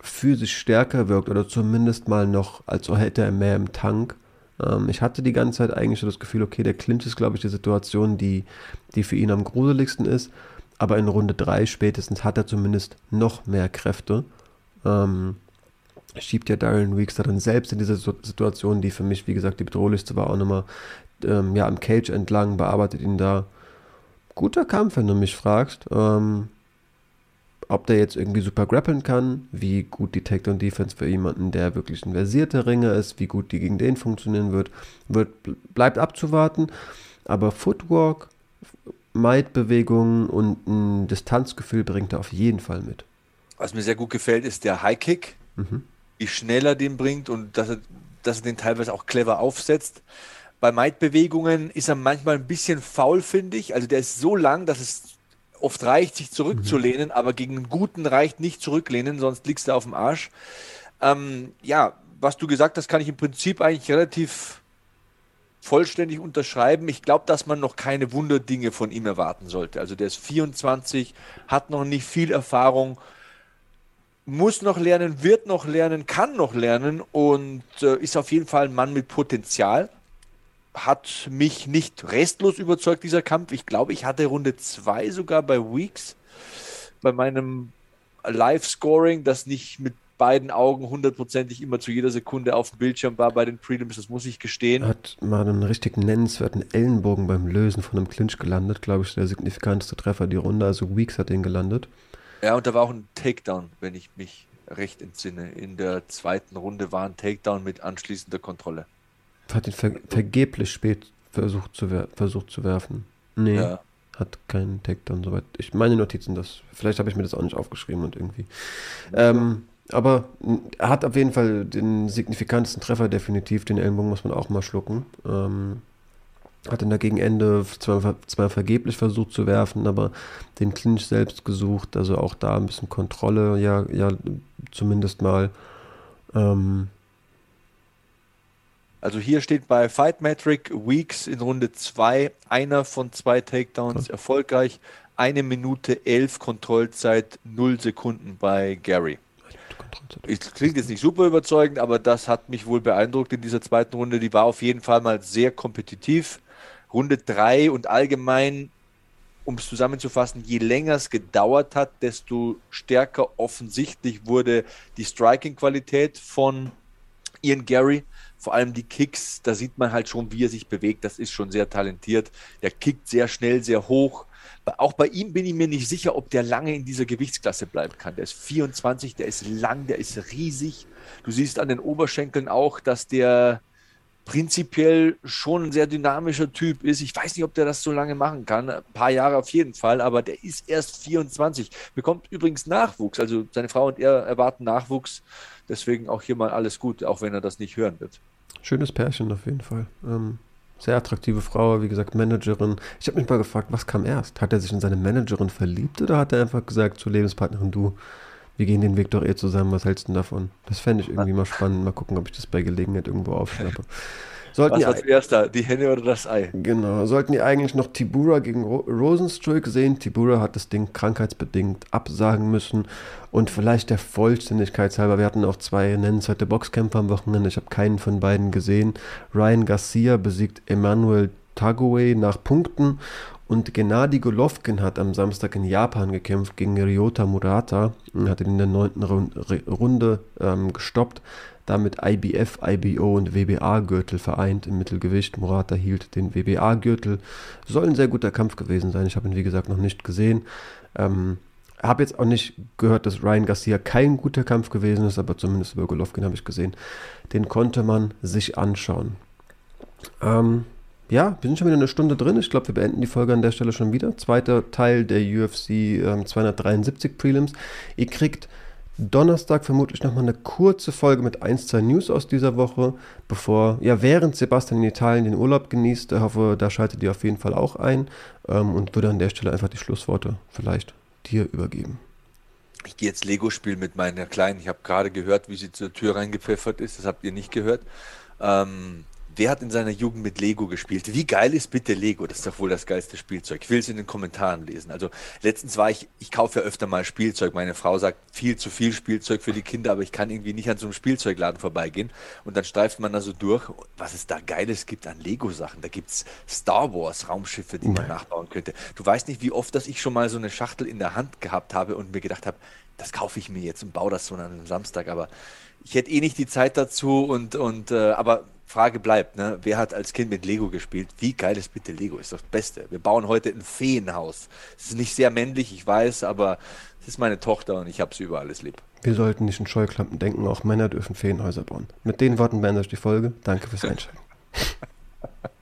physisch stärker wirkt oder zumindest mal noch, als hätte er mehr im Tank. Ähm, ich hatte die ganze Zeit eigentlich so das Gefühl, okay, der Clinch ist, glaube ich, die Situation, die, die für ihn am gruseligsten ist aber in Runde 3 spätestens hat er zumindest noch mehr Kräfte. Ähm, schiebt ja Darren Weeks da dann selbst in diese Situation, die für mich, wie gesagt, die bedrohlichste war, auch nochmal ähm, ja, am Cage entlang, bearbeitet ihn da. Guter Kampf, wenn du mich fragst. Ähm, ob der jetzt irgendwie super grappeln kann, wie gut die Takedown-Defense für jemanden, der wirklich ein versierter Ringer ist, wie gut die gegen den funktionieren wird, wird bleibt abzuwarten. Aber Footwork, Might-Bewegungen und ein Distanzgefühl bringt er auf jeden Fall mit. Was mir sehr gut gefällt, ist der High Kick. Mhm. Wie schnell er den bringt und dass er, dass er den teilweise auch clever aufsetzt. Bei Might-Bewegungen ist er manchmal ein bisschen faul, finde ich. Also der ist so lang, dass es oft reicht, sich zurückzulehnen, mhm. aber gegen einen guten reicht nicht zurücklehnen, sonst liegst du auf dem Arsch. Ähm, ja, was du gesagt hast, kann ich im Prinzip eigentlich relativ vollständig unterschreiben. Ich glaube, dass man noch keine Wunderdinge von ihm erwarten sollte. Also der ist 24, hat noch nicht viel Erfahrung, muss noch lernen, wird noch lernen, kann noch lernen und äh, ist auf jeden Fall ein Mann mit Potenzial. Hat mich nicht restlos überzeugt, dieser Kampf. Ich glaube, ich hatte Runde 2 sogar bei Weeks, bei meinem Live-Scoring, das nicht mit beiden Augen hundertprozentig immer zu jeder Sekunde auf dem Bildschirm war bei den Prelims, das muss ich gestehen. Hat mal einen richtig nennenswerten Ellenbogen beim Lösen von einem Clinch gelandet, glaube ich, der signifikanteste Treffer die Runde, also Weeks hat den gelandet. Ja, und da war auch ein Takedown, wenn ich mich recht entsinne. In der zweiten Runde war ein Takedown mit anschließender Kontrolle. Hat ihn ver vergeblich spät versucht zu, versucht zu werfen. Nee. Ja hat keinen Takedown, soweit. Ich meine Notizen, das. Vielleicht habe ich mir das auch nicht aufgeschrieben und irgendwie. Ähm, aber er hat auf jeden Fall den signifikantesten Treffer definitiv. Den Ellenbogen muss man auch mal schlucken. Ähm, hat dann dagegen Ende zwar, zwar vergeblich versucht zu werfen, aber den Clinch selbst gesucht. Also auch da ein bisschen Kontrolle, ja, ja zumindest mal. Ähm, also hier steht bei Fight Metric Weeks in Runde 2 einer von zwei Takedowns ja. erfolgreich. Eine Minute elf Kontrollzeit, null Sekunden bei Gary. Es klingt jetzt nicht super überzeugend, aber das hat mich wohl beeindruckt in dieser zweiten Runde. Die war auf jeden Fall mal sehr kompetitiv. Runde 3 und allgemein, um es zusammenzufassen, je länger es gedauert hat, desto stärker offensichtlich wurde die Striking-Qualität von Ian Gary. Vor allem die Kicks, da sieht man halt schon, wie er sich bewegt. Das ist schon sehr talentiert. Der kickt sehr schnell, sehr hoch auch bei ihm bin ich mir nicht sicher, ob der lange in dieser Gewichtsklasse bleiben kann. Der ist 24, der ist lang, der ist riesig. Du siehst an den Oberschenkeln auch, dass der prinzipiell schon ein sehr dynamischer Typ ist. Ich weiß nicht, ob der das so lange machen kann. Ein paar Jahre auf jeden Fall, aber der ist erst 24. Bekommt übrigens Nachwuchs. Also seine Frau und er erwarten Nachwuchs. Deswegen auch hier mal alles gut, auch wenn er das nicht hören wird. Schönes Pärchen auf jeden Fall. Ähm, sehr attraktive Frau, wie gesagt, Managerin. Ich habe mich mal gefragt, was kam erst? Hat er sich in seine Managerin verliebt oder hat er einfach gesagt zur Lebenspartnerin, du, wir gehen den Weg doch eh zusammen, was hältst du davon? Das fände ich irgendwie mal spannend. Mal gucken, ob ich das bei Gelegenheit irgendwo aufschnappe. Sollten Was war zuerst da, die Henne oder das Ei? Genau. Sollten die eigentlich noch Tibura gegen Ro Rosenstruik sehen? Tibura hat das Ding krankheitsbedingt absagen müssen. Und vielleicht der Vollständigkeit halber, wir hatten auch zwei nennenswerte Boxkämpfer am Wochenende. Ich habe keinen von beiden gesehen. Ryan Garcia besiegt Emmanuel Tagoe nach Punkten. Und Gennady Golovkin hat am Samstag in Japan gekämpft gegen Ryota Murata und hat ihn in der neunten Runde ähm, gestoppt damit IBF, IBO und WBA-Gürtel vereint im Mittelgewicht. Murata hielt den WBA-Gürtel. Soll ein sehr guter Kampf gewesen sein. Ich habe ihn, wie gesagt, noch nicht gesehen. Ähm, habe jetzt auch nicht gehört, dass Ryan Garcia kein guter Kampf gewesen ist, aber zumindest über Golovkin habe ich gesehen. Den konnte man sich anschauen. Ähm, Ja, wir sind schon wieder eine Stunde drin. Ich glaube, wir beenden die Folge an der Stelle schon wieder. Zweiter Teil der UFC ähm, 273 Prelims. Ihr kriegt Donnerstag vermutlich nochmal eine kurze Folge mit 1, 2 News aus dieser Woche, bevor, ja, während Sebastian in Italien den Urlaub genießt. Ich hoffe, da schaltet ihr auf jeden Fall auch ein ähm, und würde an der Stelle einfach die Schlussworte vielleicht dir übergeben. Ich gehe jetzt Lego spielen mit meiner Kleinen. Ich habe gerade gehört, wie sie zur Tür reingepfeffert ist. Das habt ihr nicht gehört. Ähm, Wer hat in seiner Jugend mit Lego gespielt? Wie geil ist bitte Lego? Das ist doch wohl das geilste Spielzeug. Ich will es in den Kommentaren lesen. Also letztens war ich, ich kaufe ja öfter mal Spielzeug. Meine Frau sagt, viel zu viel Spielzeug für die Kinder, aber ich kann irgendwie nicht an so einem Spielzeugladen vorbeigehen. Und dann streift man da so durch, was es da Geiles gibt an Lego-Sachen. Da gibt es Star Wars Raumschiffe, die man nachbauen könnte. Du weißt nicht, wie oft, dass ich schon mal so eine Schachtel in der Hand gehabt habe und mir gedacht habe, das kaufe ich mir jetzt und baue das so an einem Samstag. Aber ich hätte eh nicht die Zeit dazu und, und äh, aber Frage bleibt, ne? wer hat als Kind mit Lego gespielt? Wie geil ist bitte Lego? Ist doch das Beste. Wir bauen heute ein Feenhaus. Es ist nicht sehr männlich, ich weiß, aber es ist meine Tochter und ich habe sie über alles lieb. Wir sollten nicht in Scheuklappen denken, auch Männer dürfen Feenhäuser bauen. Mit den Worten beende ich die Folge. Danke fürs Einschalten.